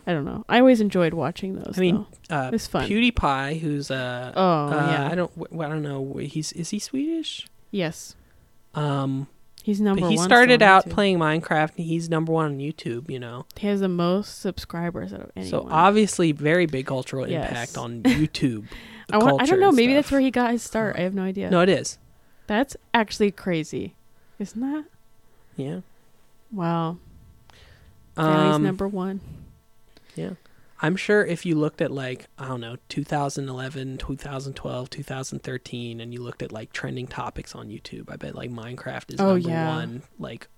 I don't know. I always enjoyed watching those. I mean, uh, It's fun. PewDiePie, who's uh, Oh, uh, yeah. I don't, I don't know, he's is he Swedish? yes, Um, he's number he started out YouTube. playing Minecraft, and he's number one on YouTube. You know, He has the most subscribers out of anyone. so obviously very big cultural Yes. impact on YouTube. I, want, I don't know. Maybe that's where he got his start. I have no idea. No, it is. That's actually crazy, isn't that? Yeah. Wow. Now he's Um, number one. Yeah. I'm sure if you looked at like I don't know 2011, 2012, 2013, and you looked at like trending topics on YouTube, I bet like Minecraft is Oh, number yeah. one like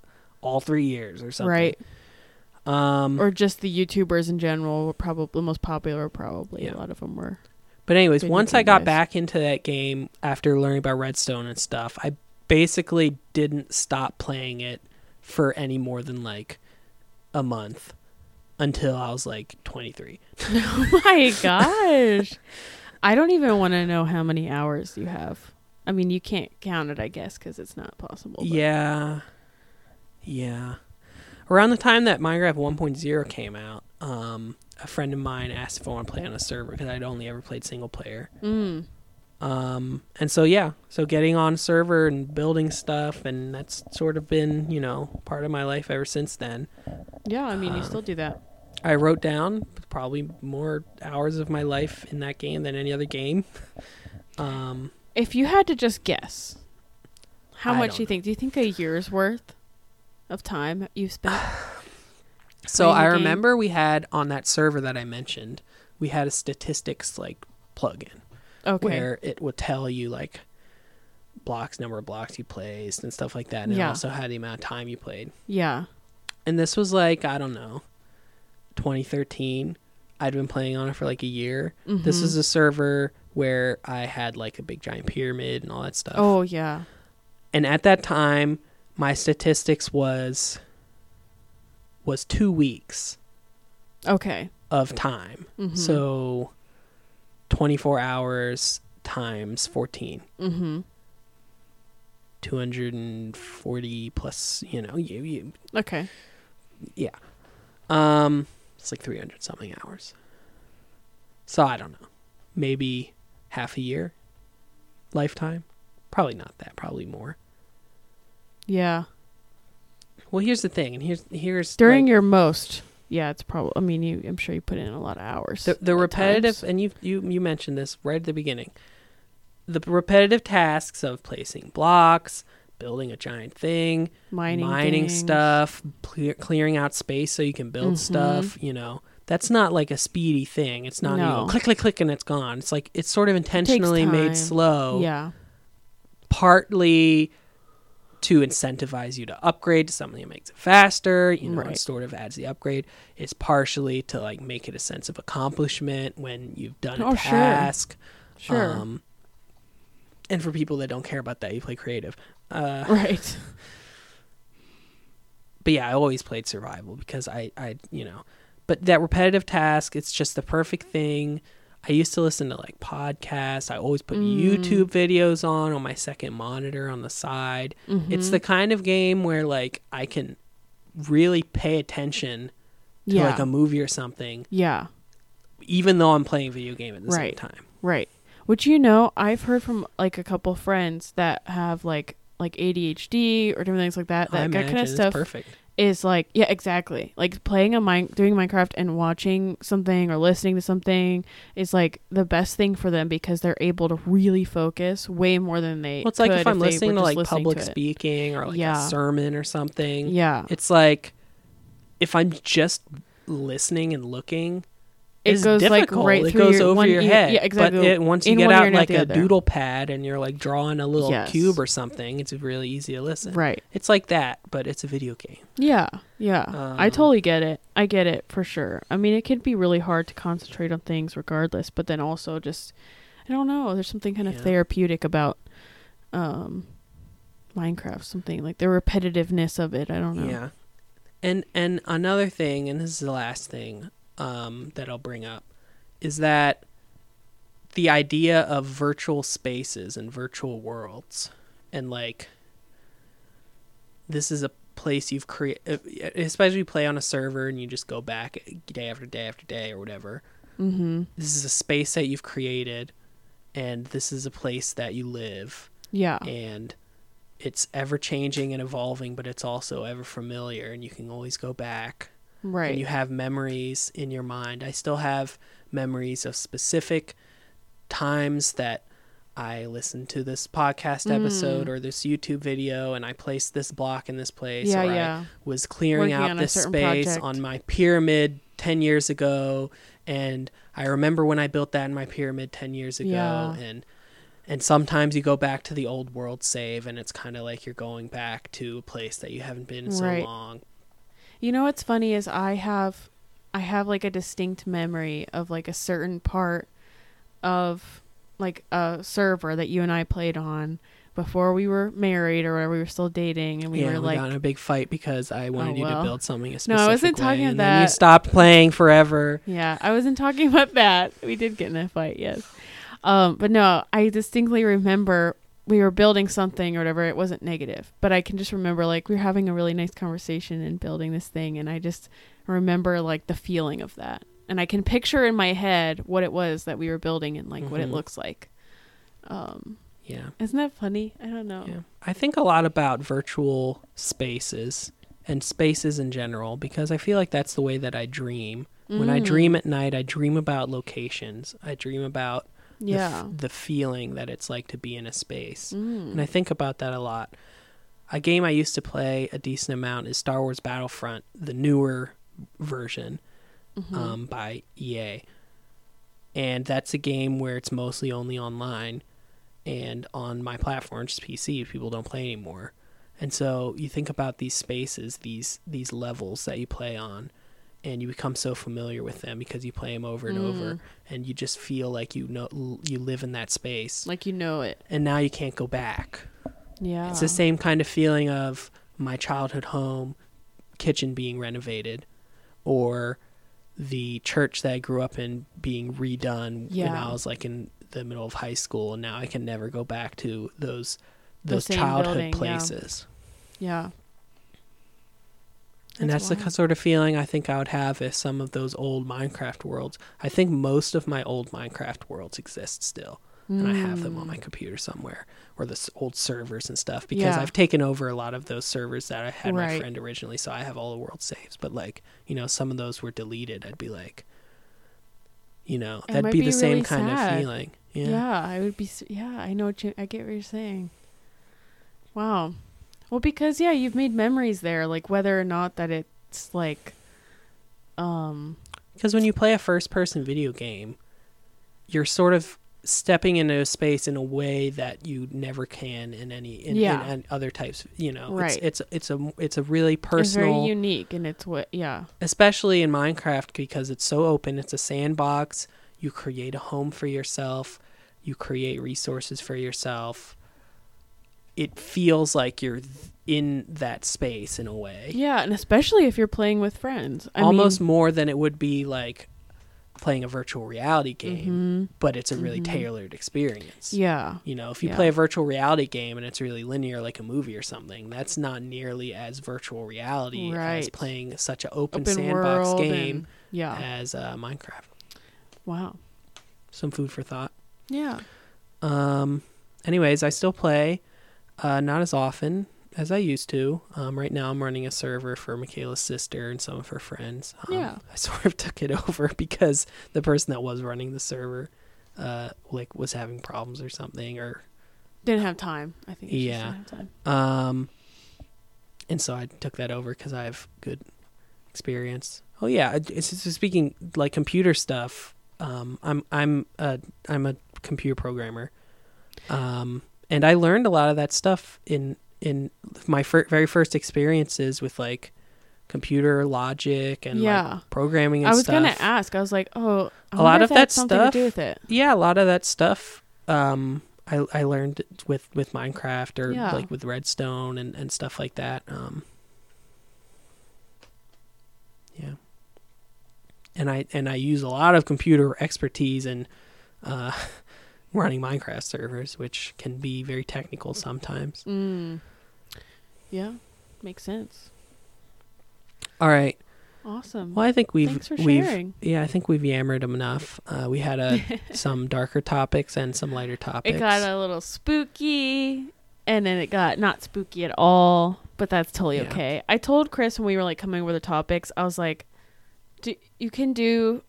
all three years or something. Right. Um. Or just the YouTubers in general were probably the most popular. Probably Yeah. a lot of them were. But anyways, once I got back into that game after learning about Redstone and stuff, I basically didn't stop playing it for any more than like a month until I was like 23. oh my gosh. I don't even want to know how many hours you have. I mean, you can't count it, I guess, because it's not possible. but- Yeah. Yeah. Around the time that Minecraft 1.0 came out, um, a friend of mine asked if I want to play on a server because I'd only ever played single player. Mm. Um, and so yeah, so getting on server and building stuff, and that's sort of been you know part of my life ever since then. Yeah, I mean, you Um, still do that. I wrote down probably more hours of my life in that game than any other game. Um, If you had to just guess, how I much do you think? Do you think a year's worth of time you've spent? so I the game? remember we had on that server that I mentioned, we had a statistics like plugin Okay. where it would tell you like blocks, number of blocks you placed, and stuff like that. And it also had the amount of time you played. Yeah. And this was like I don't know, 2013. I'd been playing on it for like a year. This Mhm. is a server where I had like a big giant pyramid and all that stuff. Oh yeah. and at that time my statistics was was two weeks Okay. of time Mhm. so 24 hours times 14 Mm-hmm. 240 plus you know you, you Okay. Yeah. Um it's like 300 something hours so i don't know maybe half a year lifetime probably not that probably more Yeah. well here's the thing and here's here's During like, your most. Yeah, it's probably. I mean, you. I'm sure you put in a lot of hours. the, the repetitive times. and you you you mentioned this right at the beginning the repetitive tasks of placing blocks building a giant thing mining, mining things. stuff clear, clearing out space so you can build Mhm. stuff you know that's not like a speedy thing it's not you know, click click click and it's gone it's like it's sort of intentionally time. made slow Yeah. partly to incentivize you to upgrade to something that makes it faster you know Right. sort of adds the upgrade it's partially to like make it a sense of accomplishment when you've done a Oh, sure. task Sure. um, and for people that don't care about that you play creative uh, right. but yeah, I always played survival because I, I, you know, but that repetitive task, it's just the perfect thing. I used to listen to like podcasts. I always put Mm. YouTube videos on on my second monitor on the side. It's Mhm. the kind of game where like I can really pay attention to yeah. like a movie or something, yeah. even though I'm playing video game at the Right. same time. Right. Which you know, I've heard from like a couple friends that have like like ADHD or different things like that. That, that kind of it's stuff perfect. Is like yeah, exactly. Like playing a mine, doing Minecraft and watching something or listening to something is like the best thing for them because they're able to really focus way more than they. Well, it's like if I'm they listening to like listening public to speaking or like Yeah. a sermon or something. Yeah, it's like if I'm just listening and looking, it goes like difficult. right it through goes your over your ear- head. Yeah, exactly. But it, once you In get out like a other. doodle pad and you're like drawing a little Yes. cube or something, it's really easy to listen. right. It's like that, but it's a video game. Yeah, yeah. I Um, totally get it. I get it for sure. I mean, it can be really hard to concentrate on things regardless, but then also just I don't know, there's something kind of Yeah. therapeutic about um Minecraft, something like the repetitiveness of it. I don't know. Yeah. And and another thing, and this is the last thing um, that I'll bring up, is that the idea of virtual spaces and virtual worlds, and like this is a place you've created, especially you play on a server and you just go back day after day after day or whatever. Mhm. This is a space that you've created, and this is a place that you live Yeah. and it's ever changing and evolving, but it's also ever familiar, and you can always go back. Right. And you have memories in your mind. I still have memories of specific times that I listened to this podcast episode Mm. or this YouTube video, and I placed this block in this place, yeah, or I yeah. was clearing Working out this space project. on my pyramid 10 years ago and I remember when I built that in my pyramid 10 years ago Yeah. and and sometimes you go back to the old world save and it's kind of like you're going back to a place that you haven't been in so Right. long. You know what's funny is I have I have like a distinct memory of like a certain part of like a server that you and I played on before we were married or whatever we were still dating and we yeah, were we like got in a big fight because I wanted Oh, you to build something a No, I wasn't way, talking about then you stopped playing forever. Yeah, I wasn't talking about that. We did get in a fight, yes. Um, but no, I distinctly remember we were building something or whatever. It wasn't negative, but I can just remember like we were having a really nice conversation and building this thing, and I just remember like the feeling of that, and I can picture in my head what it was that we were building and like what it Mhm. looks like. Um, Yeah. isn't that funny? I don't know. Yeah. I think a lot about virtual spaces and spaces in general because I feel like that's the way that I dream. When I Mm. dream at night, I dream about locations. I dream about the, f- yeah. the feeling that it's like to be in a space. Mm. And I think about that a lot. A game I used to play a decent amount is Star Wars Battlefront, the newer version Mhm. um, by EA. And that's a game where it's mostly only online. And on my platform, just PC, people don't play anymore. And so you think about these spaces, these these levels that you play on, and you become so familiar with them because you play them over and over, Mm. and you just feel like you know you live in that space. like you know it. And now you can't go back. Yeah. It's the same kind of feeling of my childhood home kitchen being renovated or the church that I grew up in being redone yeah. when Yeah. I was like in the middle of high school and now I can never go back to those those childhood building, yeah. places. Yeah. And that's the sort of feeling I think I would have if some of those old Minecraft worlds. I think most of my old Minecraft worlds exist still. and I have them on my Mm. computer somewhere, or the old servers and stuff. Because Yeah. I've taken over a lot of those servers that I had my friend originally, so I have all the world saves. But like, you know, some of those were deleted. I'd be like, you know, It that'd might be the be same really kind sad. of feeling. Yeah. Yeah. I would be. Yeah, I know what you. I get what you're saying. Wow. Well, because yeah, you've made memories there. Like whether or not that it's like, um, Because when you play a first-person video game, you're sort of stepping into a space in a way that you never can in any in, Yeah. in, in other types. You know, Right. it's, it's it's a it's a really it's personal. very unique, and it's what. Yeah. especially in Minecraft because it's so open. It's a sandbox. You create a home for yourself. You create resources for yourself. It feels like you're in that space in a way, Yeah, and especially if you're playing with friends. I almost mean, more than it would be like playing a virtual reality game. mhm. But it's a really Mhm. tailored experience. Yeah. You know, if you Yeah. play a virtual reality game and it's really linear, like a movie or something, that's not nearly as virtual reality as playing such an open, Open sandbox game and- yeah. as uh, Minecraft. Wow. Some food for thought. Yeah. Um, anyways, I still play, uh, not as often as I used to. Um, right now, I'm running a server for Mikaela's sister and some of her friends. Um, Yeah. I sort of took it over because the person that was running the server, uh, like was having problems or something, or Didn't have time. I think. Yeah. didn't have time. um, and so I took that over because I have good experience. Oh yeah, it's, it's speaking like computer stuff. Um, I'm I'm a I'm a computer programmer, um, and I learned a lot of that stuff in in my fir- very first experiences with like computer logic and Yeah. like programming and I was stuff. gonna ask. I was like, oh, I A lot of that something to do stuff- with it. yeah, a lot of that stuff um I I learned with with Minecraft or Yeah. like with Redstone and and stuff like that. Um Yeah. And I and I use a lot of computer expertise and uh running Minecraft servers, which can be very technical sometimes. Mm. Yeah, makes sense. All right. Awesome. Well, I think we've Thanks for we've sharing. yeah, I think we've yammered them enough. Uh, we had a some darker topics and some lighter topics. It got a little spooky, and then it got not spooky at all. But that's totally Yeah. okay. I told Chris when we were like coming over the topics, I was like, do, "You can do,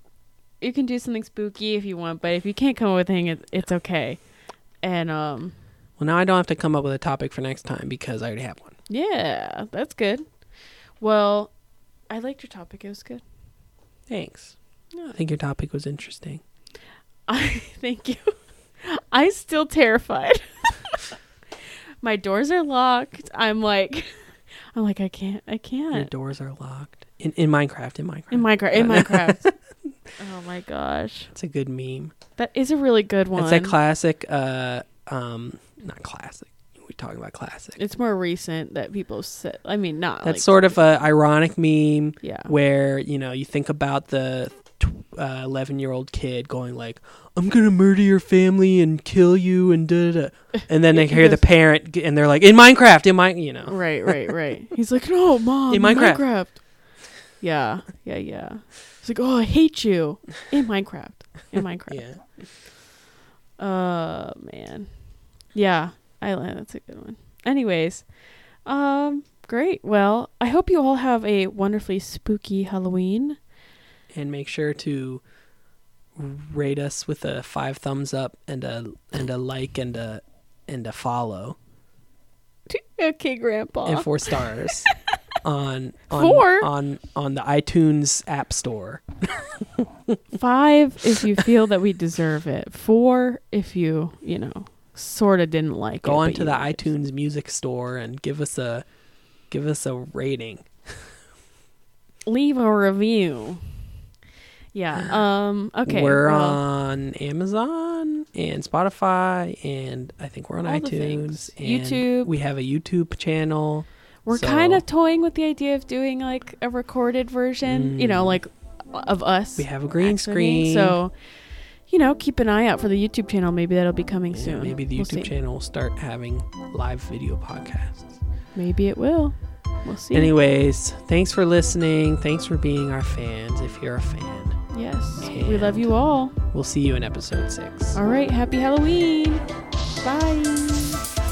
you can do something spooky if you want, but if you can't come up with anything, it, it's okay." And um, Well, now I don't have to come up with a topic for next time because I already have one. yeah, that's good. Well, I liked your topic. It was good. Thanks. I think your topic was interesting. I thank you. I'm still terrified. My doors are locked. I'm like, I'm like, I can't, I can't. doors are locked in in Minecraft. In Minecraft, In Minecraft, in Minecraft. Oh my gosh, it's a good meme. that is a really good one. It's a classic. Uh, um, not classic. We're talking about classic. It's more recent that people said. I mean, not That's like, sort of a ironic meme yeah, where you know you think about the tw- eleven year old kid going like, "I'm gonna murder your family and kill you," and da da. da. And then they hear the parent, and they're like, "In Minecraft, in my, you know." Right, right, right. He's like, no, mom, In in Minecraft." Minecraft. Yeah, yeah, yeah. He's like, oh, I hate you in Minecraft. In Minecraft. Yeah. Uh man. Yeah, I that's a good one. Anyways, um great. Well, I hope you all have a wonderfully spooky Halloween. And make sure to rate us with a five thumbs up and a and a like and a and a follow Okay, grandpa. and four stars on on Four? on on the iTunes App Store. 5 if you feel that we deserve it. 4 if you, you know, sort of didn't like Go it. on to the it. iTunes Music Store and give us a give us a rating. Leave a review. Yeah. Um okay. we're well, on Amazon and Spotify, and I think we're on iTunes. And YouTube. We have a YouTube channel. We're so- kind of toying with the idea of doing like a recorded version, you know, Mm. like of us. We have a green screen. So, you know, keep an eye out for the YouTube channel. Maybe that'll be coming Yeah, soon. maybe the We'll YouTube see. channel will start having live video podcasts. Maybe it will. We'll see. Anyways, thanks for listening. Thanks for being our fans. If you're a fan, Yes. We love you all. we'll see you in episode six. All right. Happy Halloween. Bye.